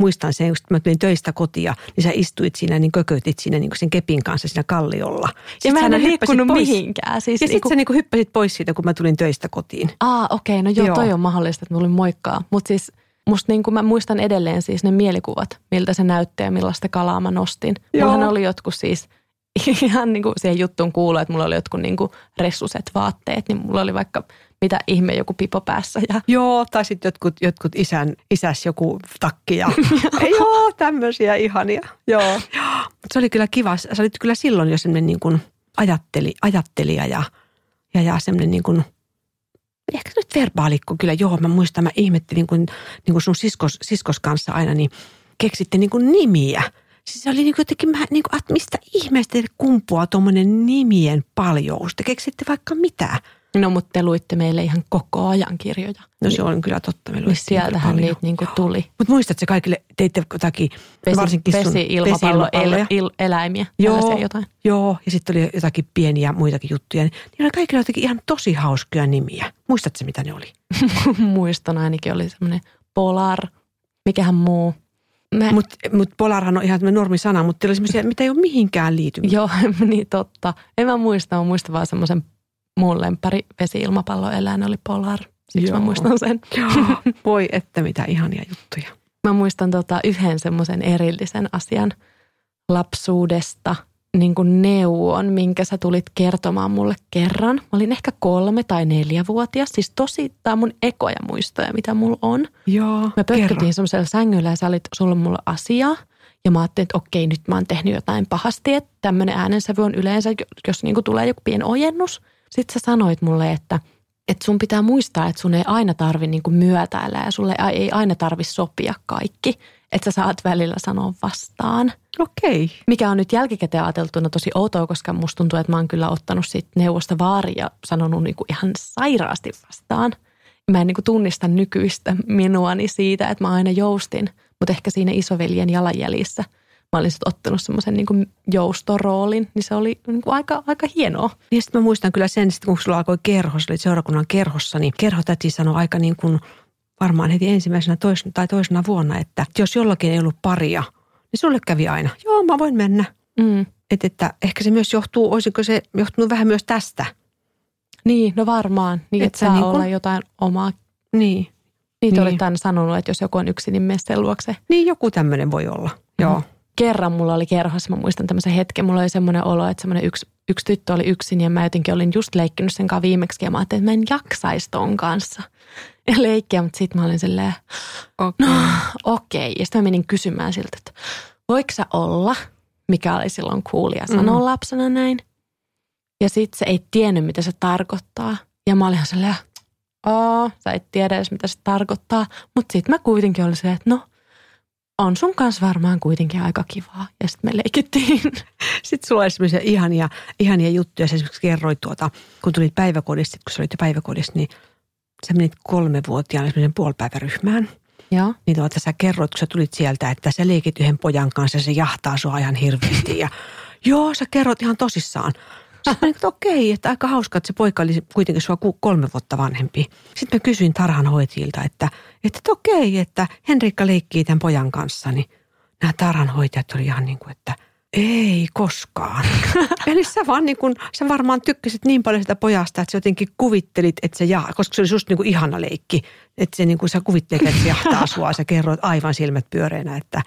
muistan sen, kun mä tulin töistä kotia, niin sä istuit siinä, niin kökötit siinä niin sen kepin kanssa siinä kalliolla. Ja Sit mä en liikkunut pois. mihinkään. Siis Ja niinku, sitten sä niin kuin hyppäsit pois siitä, kun mä tulin töistä kotiin. Aa, okei, no joo, Joo. toi on mahdollista, että mä olin moikkaa. Mutta siis musta niin kuin mä muistan edelleen siis ne mielikuvat, miltä se näytti ja millaista kalaa mä nostin. Joo. Mullahan oli jotkut siis ihan niin kuin siihen juttuun kuuluu, että mulla oli jotkut niin kuin ressuset vaatteet, niin mulla oli vaikka mitä ihme joku pipo päässä. Ja Joo, tai sitten jotkut, jotkut isän, isäs joku takki ja joo, tämmöisiä ihania. Joo. Se oli kyllä kiva. Sä olit kyllä silloin jo semmoinen niin kuin ajatteli, ajattelija ja, ja, ja semmoinen niin kuin, ehkä se nyt verbaalikko kyllä. Joo, mä muistan, mä ihmettelin, kun, niin kuin sun siskos, siskos kanssa aina, niin keksitte niin kuin nimiä. Siis se oli niin kuin jotenkin, mä, niin kuin, että mistä ihmeestä teille kumpuaa tuommoinen nimien paljous? Te keksitte vaikka mitä. no mutta te luitte meille ihan koko ajan kirjoja. No se on kyllä totta. Me Niin sieltähän niitä niin kuin tuli. Mutta muistatko kaikille, teitte jotakin, Vesi, varsinkin sun vesi, ilmapallo, el, il, eläimiä, Joo. jotain. Joo, ja sitten oli jotakin pieniä muitakin juttuja. Niin oli kaikilla jotenkin ihan tosi hauskoja nimiä. Muistatko mitä ne oli? Muistan ainakin oli semmoinen Polar, mikähän muu. Mä, Mutta mut Polarhan on ihan normisana, mutta teillä oli semmoisia, mitä ei ole mihinkään liity. Joo, niin totta. En mä muista, mä muistan vaan semmoisen muun lempari vesi-ilmapalloeläin oli Polar. Siksi Joo. mä muistan sen. Joo, voi että mitä ihania juttuja. Mä muistan tota yhden semmoisen erillisen asian lapsuudesta, niin kuin neuvon, minkä sä tulit kertomaan mulle kerran. Mä olin ehkä kolme tai neljävuotias, siis tosi, tää on mun ekoja muistoja, mitä mulla on. Joo, Me kerro. pötköttiin semmoisella sängyllä ja sä olit sulle mulle asiaa. Ja mä ajattelin, että okei, nyt mä oon tehnyt jotain pahasti, että tämmöinen äänensävy on yleensä, jos niinku tulee joku pieni ojennus. Sitten sä sanoit mulle, että, että sun pitää muistaa, että sun ei aina tarvi niinku myötäillä ja sulle ei- ei aina tarvi sopia kaikki. Että sä saat välillä sanoa vastaan. Okei. Mikä on nyt jälkikäteen ajateltuna tosi outoa, koska musta tuntuu, että mä oon kyllä ottanut siitä neuvosta vaari ja sanonut niinku ihan sairaasti vastaan. Mä en niinku tunnista nykyistä minuani siitä, että mä aina joustin, mutta ehkä siinä isoveljen jalanjäljissä mä olin sitten ottanut semmoisen niinku joustoroolin, niin se oli niinku aika, aika hienoa. Niin sitten mä muistan kyllä sen, sit kun sulla alkoi kerho, sä olit seurakunnan kerhossa, niin kerhotäti sanoi aika niin kuin varmaan heti ensimmäisenä toisena, tai toisena vuonna, että jos jollakin ei ollut paria, niin sulle kävi aina, joo mä voin mennä. Mm. Et, että ehkä se myös johtuu, olisiko se johtunut vähän myös tästä? Niin, no varmaan. Niin, Et että saa niinku- olla jotain omaa. Niin. Niitä Niin. olit aina sanonut, että jos joku on yksin, niin mene sen luokse. Niin joku tämmöinen voi olla, joo. kerran mulla oli kerhossa, mä muistan tämmöisen hetken, mulla oli semmoinen olo, että semmoinen yksi, yksi tyttö oli yksin ja mä jotenkin olin just leikkinyt sen kanssa viimeksi ja mä ajattelin, että mä en jaksaisi ton kanssa ja leikkiä, mutta sitten mä olin silleen, Okay. no okei. Ja sitten mä menin kysymään siltä, että voiko sä olla, mikä oli silloin cool ja sanoa Mm. lapsena näin. Ja sitten se ei tiennyt, mitä se tarkoittaa. Ja mä olin ihan silleen, oo, sä et tiedä edes, mitä se tarkoittaa. Mutta sitten mä kuitenkin olin silleen, että no, on sun kanssa varmaan kuitenkin aika kivaa. Ja sitten me leikittiin. Sitten sulla oli semmoisia ihania, ihania juttuja. Sä esimerkiksi kerroit tuota, kun tulit päiväkodista, kun sä olit jo päiväkodissa, niin sä menit kolmevuotiaana semmoisen puolipäiväryhmään. Joo. Niin tuota, sä kerroit, kun sä tulit sieltä, että sä leikit yhden pojan kanssa ja se jahtaa sua ihan hirveästi. Ja joo, sä kerrot ihan tosissaan. Sitten että okei, että aika hauska, että se poika oli kuitenkin sua kolme vuotta vanhempi. Sitten mä kysyin tarhanhoitajilta, että, että, että okei, että Henrikka leikkii tämän pojan kanssa. Niin nämä tarhanhoitajat oli ihan niin kuin, että ei koskaan. Eli sä vaan niin kuin, sä varmaan tykkäsit niin paljon sitä pojasta, että sä jotenkin kuvittelit, että se jaa, koska se oli just niin kuin ihana leikki. Että se niin kuin sä kuvittelit, että se jahtaa sua. Sä kerroit aivan silmät pyöreänä, että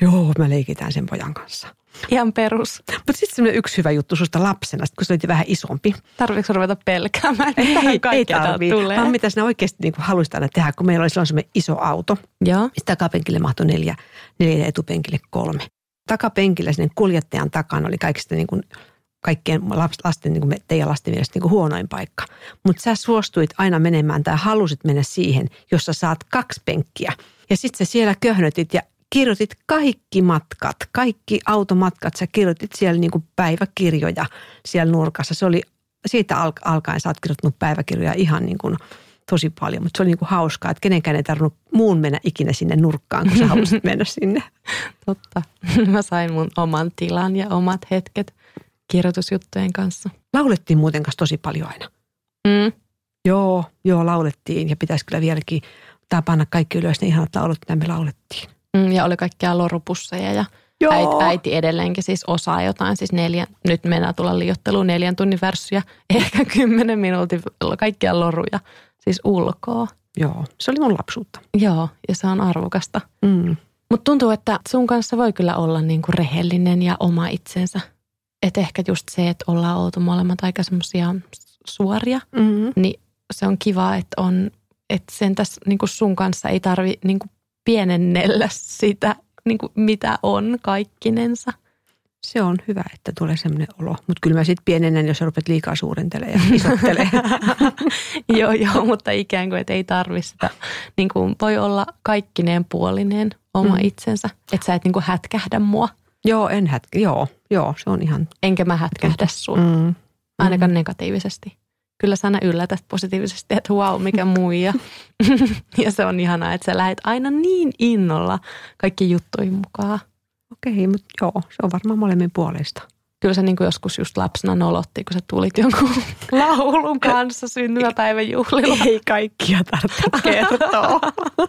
joo, mä leikitään sen pojan kanssa. Ihan perus. Mutta sitten semmoinen yksi hyvä juttu susta lapsena, sit kun sä olit vähän isompi. Tarviiko ruveta pelkäämään? Ei, ei tarvii, tulee? vaan mitä sinä oikeasti niin kuin haluaisit aina tehdä, kun meillä oli silloin semmoinen iso auto. Joo. Sitä takapenkille mahtui neljä, neljä ja etupenkille kolme. Takapenkillä sinne kuljettajan takana oli kaikista niin kuin kaikkien lasten, niin kuin teidän lasten mielestä niin kuin huonoin paikka. Mutta sä suostuit aina menemään tai halusit mennä siihen, jossa saat kaksi penkkiä. Ja sitten sä siellä köhnötit ja kirjoitit kaikki matkat, kaikki automatkat. Sä kirjoitit siellä niin kuin päiväkirjoja siellä nurkassa. Se oli siitä al- alkaen sä oot kirjoittanut päiväkirjoja ihan niin kuin tosi paljon, mutta se oli niin kuin hauskaa, että kenenkään ei tarvinnut muun mennä ikinä sinne nurkkaan, kun sä halusit mennä sinne. Totta. Mä sain mun oman tilan ja omat hetket kirjoitusjuttujen kanssa. Laulettiin muuten kanssa tosi paljon aina. Mm. Joo, joo, laulettiin ja pitäisi kyllä vieläkin tää panna kaikki ylös ne ihanat laulut, mitä me laulettiin. Mm, Ja oli kaikkia lorupusseja ja Joo. äiti, äiti edelleenkin siis osaa jotain. Siis neljän, nyt mennään tulla liiotteluun neljän tunnin värssyjä, ehkä kymmenen minuutin kaikkia loruja, siis ulkoa. Joo, se oli mun lapsuutta. Joo, ja se on arvokasta. Mm. Mutta tuntuu, että sun kanssa voi kyllä olla niinku rehellinen ja oma itsensä. Että ehkä just se, että ollaan oltu molemmat aika semmoisia suoria, Mm. niin se on kiva, että on, että sen tässä niinku sun kanssa ei tarvi niinku pienennellä sitä, niinku mitä on kaikkinensa. Se on hyvä, että tulee semmoinen olo. Mutta kyllä mä sitten pienennän, jos rupeat liikaa suurentelemaan ja isottelee. joo, joo, mutta ikään kuin, että ei tarvi sitä, niin kuin voi olla kaikkineen puolineen oma Mm. mm. itsensä. Että sä et niin kuin hätkähdä mua, joo, en hätkä. Joo, joo, se on ihan... enkä mä hätkähdä sua, mm. Mm. ainakaan negatiivisesti. Kyllä sä aina yllätät positiivisesti, että wow, mikä muija. ja se on ihanaa, että sä lähet aina niin innolla kaikki juttuihin mukaan. Okei, mutta joo, se on varmaan molemmin puolesta. Kyllä se niin kuin joskus just lapsena nolotti, kun sä tulit jonkun laulun kanssa syntymäpäivän juhlilla. Ei kaikkia tarvitse kertoa.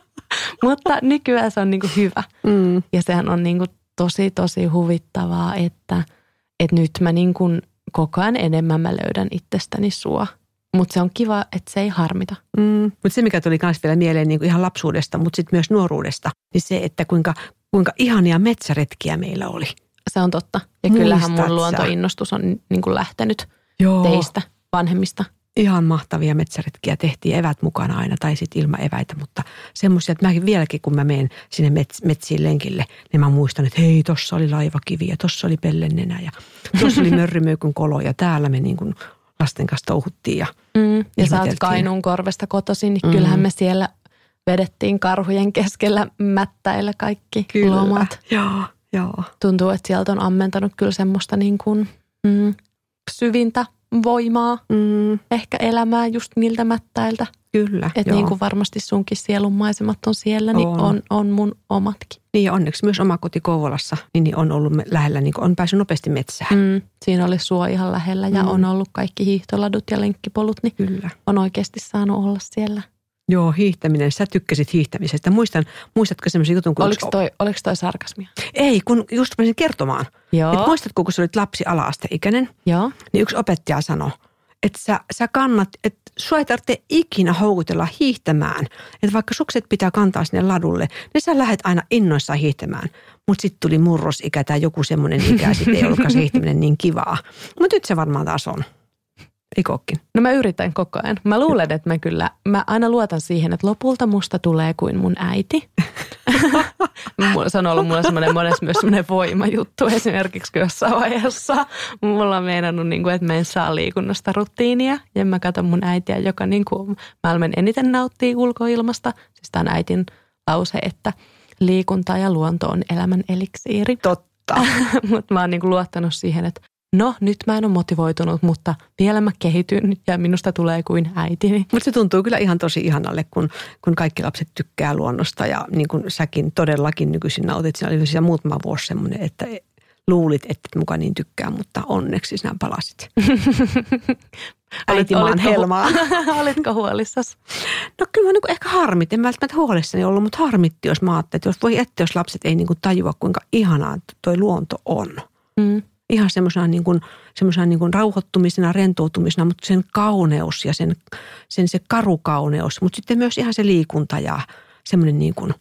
Mutta nykyään se on niin kuin hyvä. mm. Ja sehän on niin kuin tosi, tosi huvittavaa, että, että nyt mä niin kuin koko ajan enemmän mä löydän itsestäni sua. Mutta se on kiva, että se ei harmita. Mm. Mutta se, mikä tuli myös vielä mieleen niin kuin ihan lapsuudesta, mutta sitten myös nuoruudesta, niin se, että kuinka, kuinka ihania metsäretkiä meillä oli. Se on totta. Ja kyllähän Muistat sä? mun luontoinnostus on niin kuin lähtenyt Joo. teistä, vanhemmista. Ihan mahtavia metsäretkiä tehtiin, evät mukana aina tai sitten ilman eväitä, mutta semmoisia, että mäkin vieläkin kun mä menen sinne mets, metsiin lenkille, niin mä muistan, että hei, tossa oli laivakivi ja tossa oli pellennenä ja tossa oli mörrymöykyn kolo ja täällä me niin kuin lasten kanssa touhuttiin ja Mm. Ja sä oot. Kainuun korvesta kotoisin, niin Mm. kyllähän me siellä vedettiin karhujen keskellä mättäillä kaikki lomat. Joo, joo. Tuntuu, että sieltä on ammentanut kyllä semmoista niin kuin, mm, syvintä voimaa, Mm, ehkä elämää just niiltä mättäiltä. kyllä, Että niin kuin varmasti sunkin sielunmaisemat on siellä, niin On. on, on mun omatkin. Niin ja onneksi myös oma koti Kouvolassa niin niin on ollut lähellä, niin on päässyt nopeasti metsään. Mm, siinä oli suo ihan lähellä ja Mm. on ollut kaikki hiihtoladut ja lenkkipolut, niin Kyllä. on oikeasti saanut olla siellä. Joo, hiihtäminen. Sä tykkäsit hiihtämisestä. Muistan, muistatko semmoisen jutun, kun... Oliko toi, oliko toi sarkasmia? Ei, kun just rupesin kertomaan. Joo, Et muistatko, kun sä olit lapsi ala-asteikäinen, joo. niin yksi opettaja sanoi, että sä, sä kannat, että sua ei tarvitse ikinä houkutella hiihtämään. Että vaikka sukset pitää kantaa sinne ladulle, niin sä lähdet aina innoissaan hiihtämään. Mutta sitten tuli murrosikä tai joku semmoinen ikä, sitten ei ollutkaan se hiihtäminen niin kivaa. Mutta nyt se varmaan taas on. Eikö ookin? No mä yritän koko ajan. Mä luulen, että mä kyllä, mä aina luotan siihen, että lopulta musta tulee kuin mun äiti. Se on ollut mulla semmoinen monessa myös semmoinen voimajuttu esimerkiksi, jossain vaiheessa mulla on meinannut, niin kuin, että mä en saa liikunnasta rutiinia. Ja mä katson mun äitiä, joka niin kuin maailman eniten nauttii ulkoilmasta. Siis tämä on äitin lause, että liikunta ja luonto on elämän eliksiiri. Totta. mutta mä oon niinku luottanut siihen, että no nyt mä en ole motivoitunut, mutta vielä mä kehityn ja minusta tulee kuin äitini. Mutta se tuntuu kyllä ihan tosi ihanalle, kun, kun kaikki lapset tykkää luonnosta ja niin kuin säkin todellakin nykyisin nautit. Siinä oli siellä muutama vuosi semmoinen, että luulit, että et mukaan niin tykkää, mutta onneksi sinä palasit. Äitimaan olitko- helmaan. Olitko huolissas? No kyllä mä niin ehkä harmitti. En välttämättä huolissani ollut, mutta harmitti, jos mä ajattelin, että jos voi että jos lapset ei niin kuin tajua, kuinka ihanaa toi luonto on. Mm. Ihan semmoisena niin kuin, semmoisena niin kuin rauhoittumisena, rentoutumisena, mutta sen kauneus ja sen, sen se karukauneus, mutta sitten myös ihan se liikunta ja semmoinen niin kuin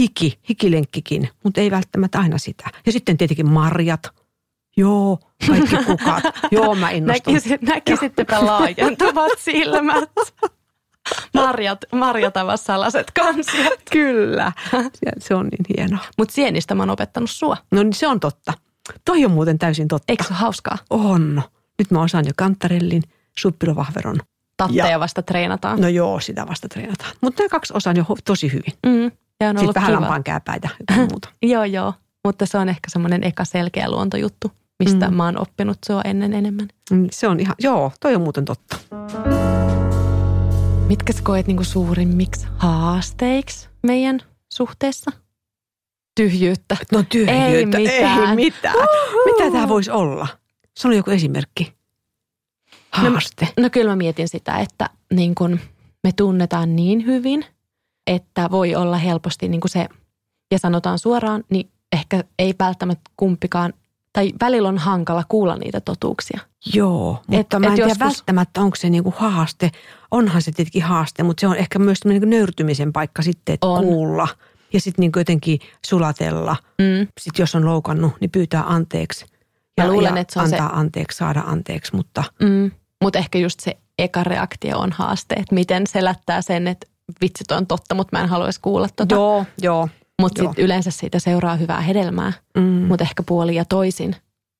hiki, hikilenkkikin, mutta ei välttämättä aina sitä. Ja sitten tietenkin marjat. Joo, kaikki kukat. Joo, mä innostun. Näkisit, näkisittepä laajentuvat silmät. Marjat, marjatavat salaset kansiot. Kyllä, se, se on niin hienoa. Mutta sienistä mä oon opettanut sua. No niin se on totta. Toi on muuten täysin totta. Eikö se ole hauskaa? On. Nyt mä osaan jo kantarellin, suppilovahveron. Tatteja Ja- vasta treenataan. No joo, sitä vasta treenataan. Mutta nämä kaksi osaan jo tosi hyvin. Mm. Ja on ollut Sitten vähän kiva. ja muuta. Joo, joo. Mutta se on ehkä semmoinen eka selkeä luontojuttu, mistä mm. mä oon oppinut sua ennen enemmän. Mm, Se on ihan, joo, toi on muuten totta. Mitkä sä koet niinku suurimmiksi haasteiksi meidän suhteessa? Tyhjyyttä. No tyhjyyttä, Ei mitään. Ei mitään. Mitä tämä voisi olla? Se oli joku esimerkki. Haaste. No kyllä mä mietin sitä, että niin kun me tunnetaan niin hyvin, että voi olla helposti niin se, ja sanotaan suoraan, niin ehkä ei välttämättä kumpikaan, tai välillä on hankala kuulla niitä totuuksia. Joo, Et- mutta mä et en tiedä joskus- välttämättä, onko se niinku haaste. Onhan se tietenkin haaste, mutta se on ehkä myös niinku nöyrtymisen paikka sitten, että On. kuulla. Ja sitten niinku jotenkin sulatella. Mm. Sitten jos on loukannut, niin pyytää anteeksi. Ja, Mä luulen, ja että se on se- antaa anteeksi, saada anteeksi, mutta Mm. Mutta ehkä just se eka reaktio on haaste, että miten selättää sen, että vitsi on totta, mutta mä en haluaisi kuulla tota. joo, joo. Mutta sitten yleensä siitä seuraa hyvää hedelmää, Mm. mutta ehkä puoli ja toisin,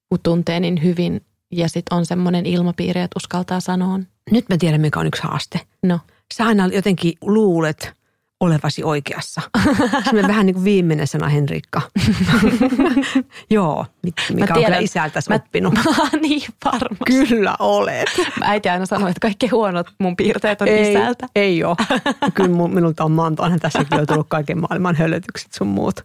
kun tuntee niin hyvin ja sitten on semmoinen ilmapiiri, että uskaltaa sanoa, Nyt mä tiedän, mikä on yksi haaste. no Sä aina jotenkin luulet olevasi oikeassa. Semmoinen vähän niin kuin viimeinen sana, Henrikka. Joo, mi- mikä on tiedän. kyllä isältäsi Mä- oppinut. niin varmasti. Kyllä olet. Äiti aina sanoi, että kaikki huonot mun piirteet on ei, isältä. Ei ole. Kyllä mun, minulta on onhan tässäkin on tullut kaiken maailman hölötykset sun muut.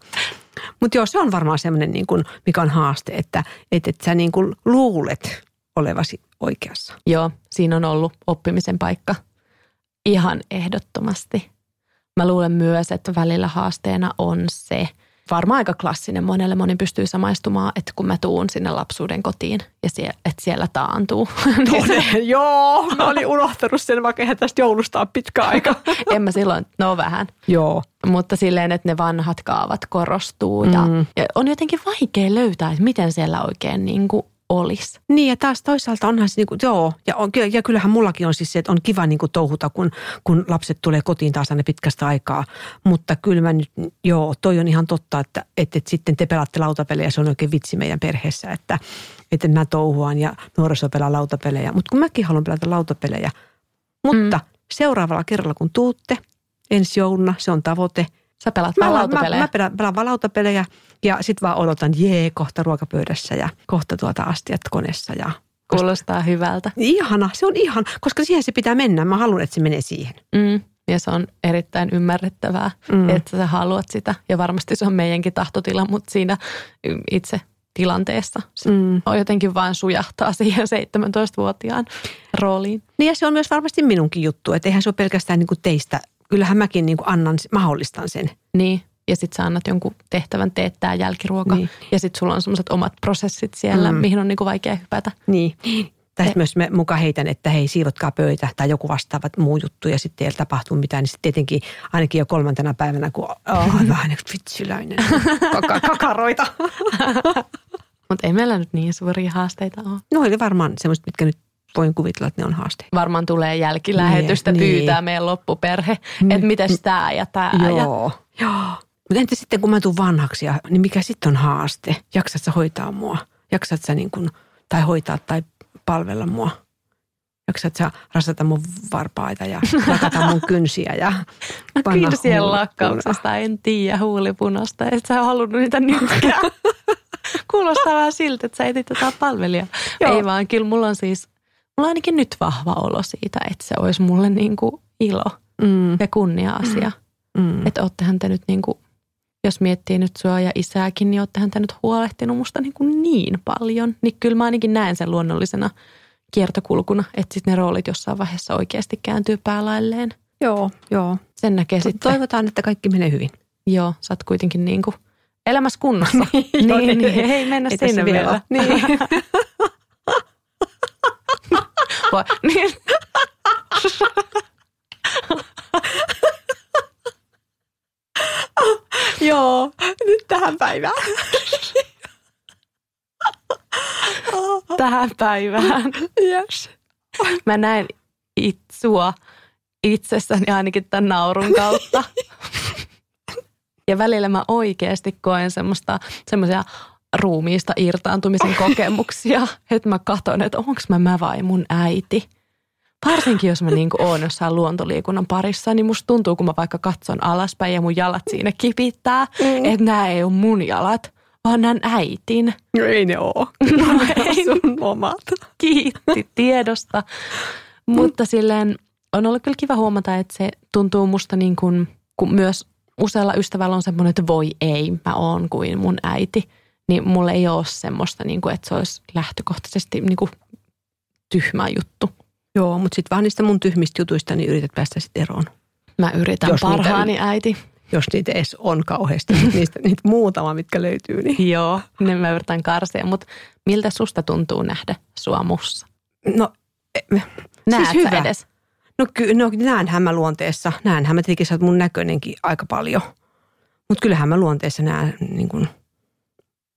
Mutta joo, se on varmaan semmoinen, niin kuin, mikä on haaste, että, että, että sä niin kuin luulet olevasi oikeassa. Joo, siinä on ollut oppimisen paikka ihan ehdottomasti. Mä luulen myös, että välillä haasteena on se, varmaan aika klassinen monelle, moni pystyy samaistumaan, että kun mä tuun sinne lapsuuden kotiin ja sie, että siellä taantuu. niin se, joo, mä olin unohtanut sen, vaikka eihän tästä joulusta on pitkä aika. en mä silloin, no vähän, joo. mutta silleen, että ne vanhat kaavat korostuu ja, Mm. ja on jotenkin vaikea löytää, että miten siellä oikein niin kuin olisi. Niin ja taas toisaalta onhan se, niinku, joo, ja, on, ja kyllähän mullakin on siis se, että on kiva niinku touhuta, kun, kun lapset tulee kotiin taas aina pitkästä aikaa. Mutta kyllä mä nyt, joo, toi on ihan totta, että, että, että sitten te pelaatte lautapelejä, se on oikein vitsi meidän perheessä, että, että mä touhuan ja nuoriso pelaa lautapelejä. Mutta kun mäkin haluan pelata lautapelejä. Mutta mm. seuraavalla kerralla kun tuutte, ensi jouluna, se on tavoite. Sä pelaat Mä, vaan mä, lautapelejä. mä pelaan, pelaan vaan lautapelejä ja sitten vaan odotan, jee, kohta ruokapöydässä ja kohta tuota astiat koneessa ja Kuulostaa hyvältä. Ihana, se on ihan, koska siihen se pitää mennä. Mä haluan, että se menee siihen. Mm. Ja se on erittäin ymmärrettävää, Mm. mm. että sä haluat sitä. Ja varmasti se on meidänkin tahtotila, mutta siinä itse tilanteessa se Mm. on jotenkin vain sujahtaa siihen 17-vuotiaan rooliin. Niin ja se on myös varmasti minunkin juttu, että eihän se ole pelkästään niin kuin teistä. Kyllähän mäkin niin kuin annan, mahdollistan sen. Niin. Ja sitten sä annat jonkun tehtävän teettää jälkiruoka. Niin. Ja sitten sulla on semmoiset omat prosessit siellä, Mm. mihin on niinku vaikea hypätä. Niin. Tästä Eh. myös me mukaan heitän, että hei siivotkaa pöytä tai joku vastaavat muu juttu ja sitten ei tapahtuu mitään. Niin sitten tietenkin ainakin jo kolmantena päivänä, kun oh, vähän niin kuin vitsiläinen, kaka, kakaroita. Mutta ei meillä nyt niin suuria haasteita ole. No oli varmaan semmoiset, mitkä nyt voin kuvitella, että ne on haasteita. Varmaan tulee jälkilähetystä Niin, niin. pyytää meidän loppuperhe, Mm. että mitäs tää ja tää. Ja Joo. Joo. Mutta entä sitten, kun mä tuun vanhaksi, ja, niin mikä sitten on haaste? Jaksat sä hoitaa mua? Jaksat sä niin kun, tai hoitaa tai palvella mua? Jaksat sä rasata mun varpaita ja lakata mun kynsiä ja panna Kynsien lakkauksesta en tiedä huulipunasta, että sä halunnut niitä nytkään. Kuulostaa vähän siltä, että sä etit jotain palvelijaa. Joo. Ei vaan, kyllä mulla on siis, mulla on ainakin nyt vahva olo siitä, että se olisi mulle niin kuin ilo Mm, ja kunnia-asia. mm. Että oottehan te nyt niin kuin, jos miettii nyt sua ja isääkin, niin oottehan te nyt huolehtinut musta niin, kuin niin paljon. Niin kyllä mä ainakin näen sen luonnollisena kiertokulkuna, että sitten ne roolit jossain vaiheessa oikeasti kääntyy päälailleen. Joo, joo. Sen näkee sitten. Toivotaan, että kaikki menee hyvin. Joo, sä oot kuitenkin niin kuin elämässä kunnossa. Niin, niin. niin, ei mennä Ei sinne vielä vielä. Niin. Voi- niin. Joo, nyt tähän päivään. Tähän päivään. yes. Mä näen it, sua itsessäni ainakin tämän naurun kautta. Ja välillä mä oikeasti koen semmoista, semmoisia ruumiista irtaantumisen kokemuksia, että mä katon, että onko mä mä vai mun äiti. Varsinkin jos mä niinku oon jossain luontoliikunnan parissa, niin musta tuntuu, kun mä vaikka katson alaspäin ja mun jalat siinä kipittää, Mm. että nämä ei ole mun jalat, vaan nämä äitin. No ei ne oo. No ei. Sun omat. Kiitti tiedosta. Mutta silleen on ollut kyllä kiva huomata, että se tuntuu musta niin kuin, kun myös usealla ystävällä on semmoinen, että voi ei, mä oon kuin mun äiti. Niin mulla ei ole semmoista, niin kuin, että se olisi lähtökohtaisesti niin kuin tyhmä juttu. Joo, mutta sitten vaan niistä mun tyhmistä jutuista niin yrität päästä sitten eroon. Mä yritän Jos niitä parhaani äiti. jos niitä edes on kauheasti. Niistä, niitä muutama, mitkä löytyy. Niin. Joo, ne mä yritän karsia, mutta miltä susta tuntuu nähdä sua mussa? No, e- Näet siis hyvä. edes? No kyllä, no näenhän mä luonteessa. Näenhän mä tietenkin, sä oot mun näköinenkin aika paljon. Mutta kyllähän mä luonteessa näen niin kuin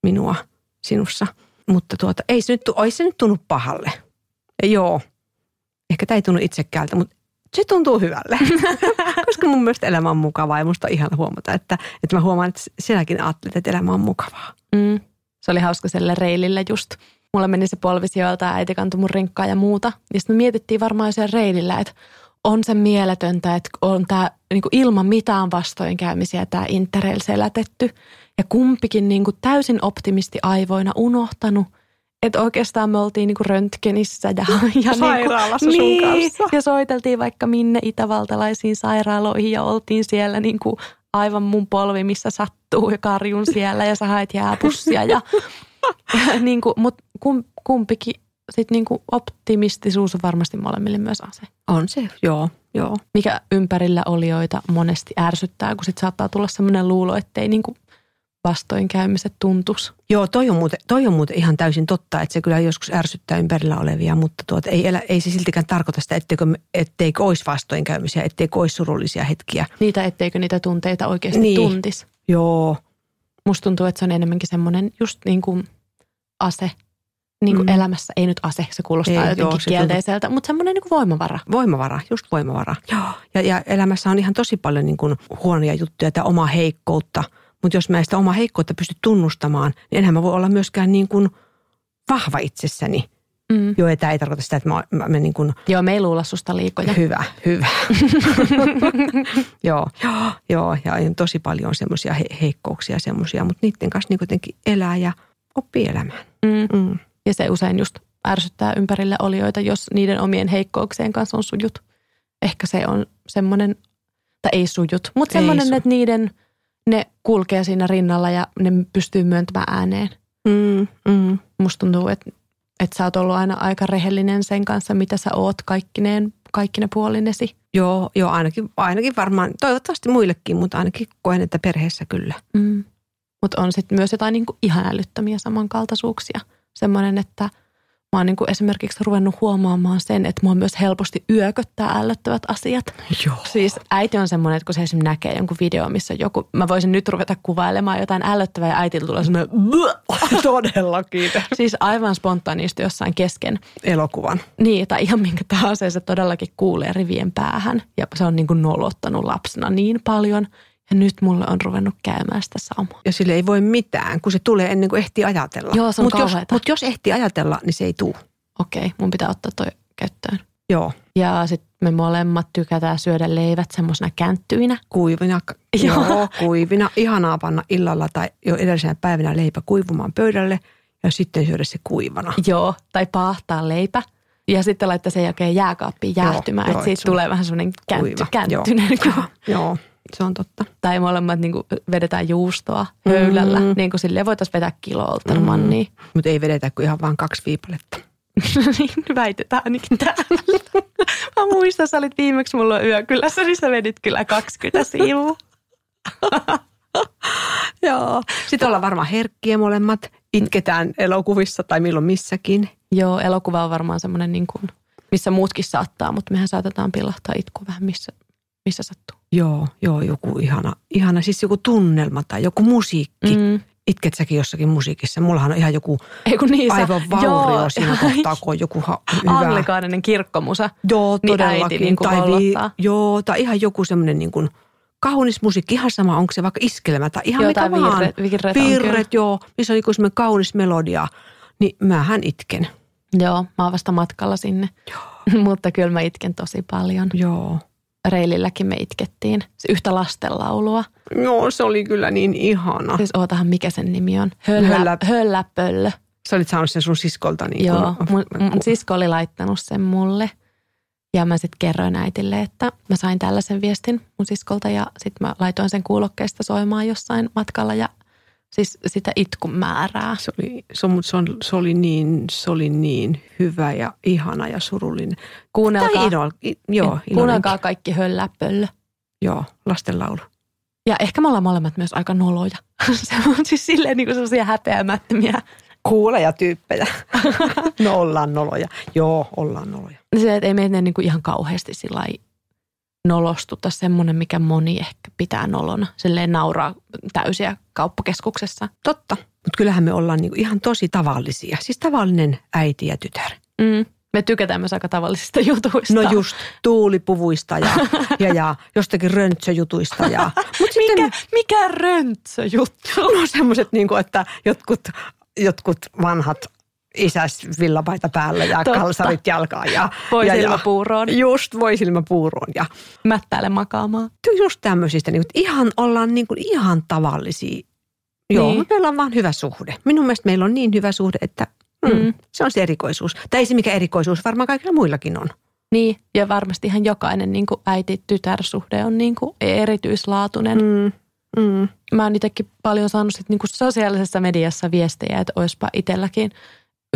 minua sinussa. Mutta tuota, ei se nyt, ei se nyt tunnu pahalle. Ja joo, ehkä tämä ei tunnu itsekkäältä, mutta se tuntuu hyvälle. Koska mun mielestä elämä on mukavaa ja musta on ihana huomata, että, että mä huomaan, että sinäkin ajattelet, että elämä on mukavaa. Mm. Se oli hauska sille reilillä just. Mulla meni se polvi sijoilta ja äiti kantoi mun rinkkaa ja muuta. Ja sitten me mietittiin varmaan siellä reilillä, että on se mieletöntä, että on tämä niinku ilman mitään vastoinkäymisiä tämä Interrail selätetty. Ja kumpikin niinku täysin optimisti aivoina unohtanut, että oikeastaan me oltiin niinku röntgenissä ja, ja Sairaalassa sun niin, kanssa. Ja soiteltiin vaikka minne itävaltalaisiin sairaaloihin ja oltiin siellä niinku aivan mun polvi, missä sattuu ja karjun siellä ja sä haet jääpussia. Ja, ja niinku, Mutta kum, kumpikin sit niinku optimistisuus on varmasti molemmille myös ase. On se, joo, joo. Mikä ympärillä olijoita monesti ärsyttää, kun sit saattaa tulla sellainen luulo, ettei niinku vastoinkäymiset tuntus. Joo, toi on, muuten, toi on muuten ihan täysin totta, että se kyllä joskus ärsyttää ympärillä olevia, mutta tuota, ei, elä, ei se siltikään tarkoita sitä, etteikö, etteikö olisi vastoinkäymisiä, etteikö olisi surullisia hetkiä. Niitä, etteikö niitä tunteita oikeasti Niin. niin. tuntis. Joo, Musta tuntuu, että se on enemmänkin semmoinen just niin kuin ase. Niin kuin Mm. elämässä, ei nyt ase, se kuulostaa Ei, ei, joo, jotenkin se kielteiseltä, mutta semmoinen niin kuin voimavara. voimavara, just voimavara. Joo. Ja, ja elämässä on ihan tosi paljon niin kuin huonoja juttuja tai omaa heikkoutta, mutta jos mä en sitä omaa heikkoutta pysty tunnustamaan, niin enhän mä voi olla myöskään niin kuin vahva itsessäni. Mm. Joo, tämä ei tarkoita sitä, että mä, mä, mä niin kuin Joo, me ei luulla susta liikoja. Hyvä, hyvä. joo, joo, joo, ja on tosi paljon semmoisia he, heikkouksia semmoisia, mutta niiden kanssa niin kuitenkin elää ja oppii elämään. Mm. Mm. Ja se usein just ärsyttää ympärille olijoita, jos niiden omien heikkouksien kanssa on sujut. Ehkä se on semmoinen, tai ei sujut, mutta semmoinen, su- että niiden, ne kulkee siinä rinnalla ja ne pystyy myöntämään ääneen. Mm, mm. Musta tuntuu, että, että sä oot ollut aina aika rehellinen sen kanssa, mitä sä oot kaikkineen, kaikkine puolinesi. Joo, joo ainakin, ainakin varmaan, toivottavasti muillekin, mutta ainakin koen, että perheessä kyllä. Mm. Mutta on sitten myös jotain niinku ihan älyttömiä samankaltaisuuksia. Semmoinen, että mä oon niinku esimerkiksi ruvennut huomaamaan sen, että mua myös helposti yököttää ällöttävät asiat. Joo. Siis äiti on semmoinen, että kun se esimerkiksi näkee jonkun video, missä joku, mä voisin nyt ruveta kuvailemaan jotain ällöttävää ja äitiltä tulee semmoinen Todellakin. Siis aivan spontaanisti jossain kesken. Elokuvan. Niin, tai ihan minkä tahansa se todellakin kuulee rivien päähän. Ja se on niin kuin nolottanut lapsena niin paljon. Ja nyt mulle on ruvennut käymään sitä samaa. Ja sille ei voi mitään, kun se tulee ennen kuin ehtii ajatella. Joo, se on Mutta jos, mut jos ehtii ajatella, niin se ei tule. Okei, mun pitää ottaa toi käyttöön. Joo, Ja sitten me molemmat tykätään syödä leivät semmoisena känttyinä. kuivina. Joo. Joo, kuivina. Ihanaa panna illalla tai jo edellisenä päivänä leipä kuivumaan pöydälle ja sitten syödä se kuivana. Joo, tai paahtaa leipä. Ja sitten laittaa sen jälkeen jääkaappiin jäähtymään, että siitä tulee vähän semmoinen käntty, känttyinen. Joo, joo, se on totta. Tai molemmat niin vedetään juustoa höylällä, Mm. mm. niin kuin silleen voitaisiin vetää kiloolta mm. mannia. Mutta ei vedetä kuin ihan vain kaksi viipaletta. niin väitetään ainakin täällä. Mä muistan, sä olit viimeksi mulla yökylässä, niin sä vedit kyllä 20 siivua. Joo. Sitten ollaan varmaan herkkiä molemmat. Itketään elokuvissa tai milloin missäkin. Joo, elokuva on varmaan semmoinen, niin kuin, missä muutkin saattaa, mutta mehän saatetaan pilahtaa itku vähän missä, missä sattuu. Joo, joo, joku ihana, ihana, siis joku tunnelma tai joku musiikki. Mm. Itket säkin jossakin musiikissa? Mullahan on ihan joku Ei kun niin, sä- aivan vaurio joo, siinä kohtaa, kun on joku ha- hyvä. Anglikaaninen kirkkomusa. Joo, Niin todellakin. äiti niin kuin tai, hollottaa. joo, tai ihan joku semmoinen niin kuin kaunis musiikki, ihan sama, onko se vaikka iskelmä tai ihan Jotain mikä vaan. virret, virret. Virret, joo, missä on joku semmoinen kaunis melodia. Niin mähän itken. Joo, mä oon vasta matkalla sinne. Mutta kyllä mä itken tosi paljon. Joo. Reililläkin me itkettiin se yhtä lastenlaulua. Joo, se oli kyllä niin ihana. Siis ootahan, mikä sen nimi on? Höllä, Höllä- Höllä. Hölläpöllö. Sä olit saanut sen sun siskolta. Niin Joo, kun, mun, mun sisko oli laittanut sen mulle. Ja mä sitten kerroin äitille, että mä sain tällaisen viestin mun siskolta ja sitten mä laitoin sen kuulokkeesta soimaan jossain matkalla ja siis sitä itkun määrää. Se oli, se, se, on, se, oli niin, se oli niin hyvä ja ihana ja surullinen. Kuunnelkaa, Tai i, joo, iloinen. kuunnelkaa kaikki hölläpöllö. Joo, lastenlaulu. Ja ehkä me ollaan molemmat myös aika noloja. Se on siis silleen niin kuin sellaisia häpeämättömiä. Kuuleja tyyppejä. no ollaan noloja. Joo, ollaan noloja. Se, että ei meidän niin kuin ihan kauheasti sillä nolostuta semmoinen, mikä moni ehkä pitää nolona. Silleen nauraa täysiä kauppakeskuksessa. Totta. Mutta kyllähän me ollaan niinku ihan tosi tavallisia. Siis tavallinen äiti ja tytär. Mm. Me tykätään myös aika tavallisista jutuista. No just tuulipuvuista ja, ja, ja jostakin röntsöjutuista. Ja, mut mikä, me, mikä röntsöjuttu? No semmoiset, niinku, että jotkut, jotkut vanhat isäs villapaita päällä ja Totta. kalsarit jalkaan. Ja, voi ja, silmäpuuroon. Ja, just voi silmäpuuroon. Ja, Mättäälle makaamaan. Just tämmöisistä, niin, ihan ollaan niin kuin ihan tavallisia. Joo, niin. meillä on vaan hyvä suhde. Minun mielestä meillä on niin hyvä suhde, että mm, mm. se on se erikoisuus. Tai ei se mikä erikoisuus, varmaan kaikilla muillakin on. Niin, ja varmasti ihan jokainen niin äiti-tytär-suhde on niin kuin erityislaatuinen. Mm. Mm. Mä oon itsekin paljon saanut sit niin kuin sosiaalisessa mediassa viestejä, että olisipa itselläkin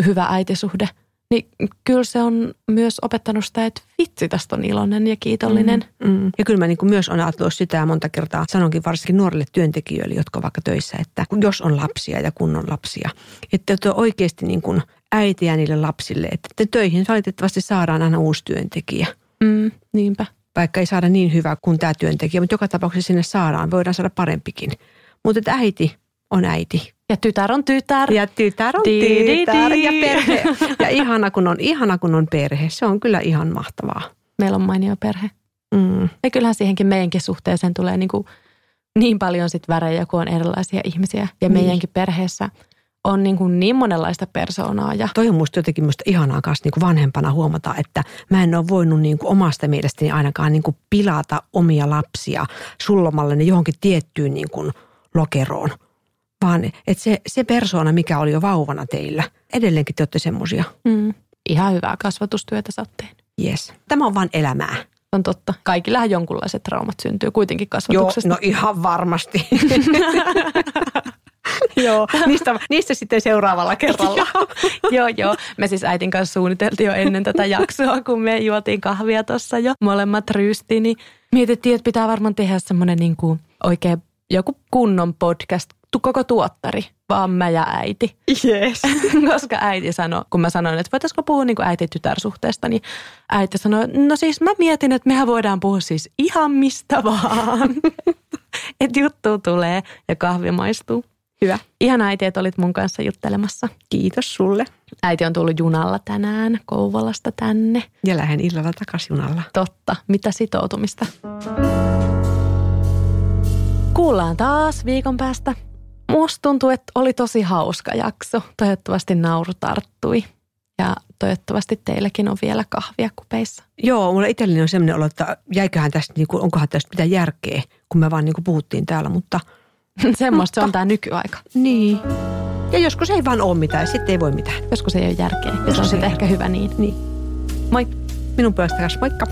hyvä äitisuhde, niin kyllä se on myös opettanut sitä, että vitsi tästä on iloinen ja kiitollinen. Mm, mm. Ja kyllä mä niin kuin myös olen ajatellut sitä ja monta kertaa sanonkin varsinkin nuorille työntekijöille, jotka ovat vaikka töissä, että jos on lapsia ja kun on lapsia, että te oikeasti niin kuin äitiä niille lapsille, että te töihin valitettavasti saadaan aina uusi työntekijä. Mm, niinpä. Vaikka ei saada niin hyvää kuin tämä työntekijä, mutta joka tapauksessa sinne saadaan, voidaan saada parempikin. Mutta äiti on äiti ja tytär on tytär. Ja tytär on tytär ja perhe. Ja ihana kun on, ihana kun on perhe. Se on kyllä ihan mahtavaa. Meillä on mainio perhe. Mm. Ja kyllähän siihenkin meidänkin suhteeseen tulee niin, kuin niin paljon sit värejä, kun on erilaisia ihmisiä. Ja niin. meidänkin perheessä on niin, kuin niin monenlaista persoonaa. Ja... Toi on musta jotenkin musta ihanaa kanssa niin kuin vanhempana huomata, että mä en ole voinut niin kuin omasta mielestäni ainakaan niin kuin pilata omia lapsia sullomalle ne johonkin tiettyyn niin kuin lokeroon – vaan että se, se persoona, mikä oli jo vauvana teillä, edelleenkin te olette semmoisia. Mm. Ihan hyvää kasvatustyötä sä Yes. Tämä on vain elämää. On totta. Kaikillähän jonkunlaiset traumat syntyy kuitenkin kasvatuksesta. Joo, no ihan varmasti. joo, niistä, niistä sitten seuraavalla kerralla. joo, joo. Me siis äitin kanssa suunniteltiin jo ennen tätä jaksoa, kun me juotiin kahvia tuossa jo. Molemmat ryystiin, niin mietittiin, että pitää varmaan tehdä semmoinen niin kuin oikein joku kunnon podcast koko tuottari, vaan mä ja äiti. Yes. Koska äiti sanoi, kun mä sanoin, että voitaisiko puhua niin äiti-tytärsuhteesta, niin äiti sanoi, no siis mä mietin, että mehän voidaan puhua siis ihan mistä vaan. että juttu tulee ja kahvi maistuu. Hyvä. Ihan äiti, että olit mun kanssa juttelemassa. Kiitos sulle. Äiti on tullut junalla tänään Kouvolasta tänne. Ja lähden illalla takaisin junalla. Totta. Mitä sitoutumista? Kuullaan taas viikon päästä. Musta tuntuu, että oli tosi hauska jakso. Toivottavasti nauru tarttui. Ja toivottavasti teilläkin on vielä kahvia kupeissa. Joo, mulla itselleni on sellainen olo, että jäiköhän tästä, niin kuin, onkohan tästä mitään järkeä, kun me vaan niin kuin puhuttiin täällä, mutta... Semmoista mutta, se on tämä nykyaika. Niin. Ja joskus ei vaan ole mitään, sitten ei voi mitään. Joskus ei ole järkeä, se on sitten ehkä hyvä niin. Niin. Moi. Minun puolestani moikka.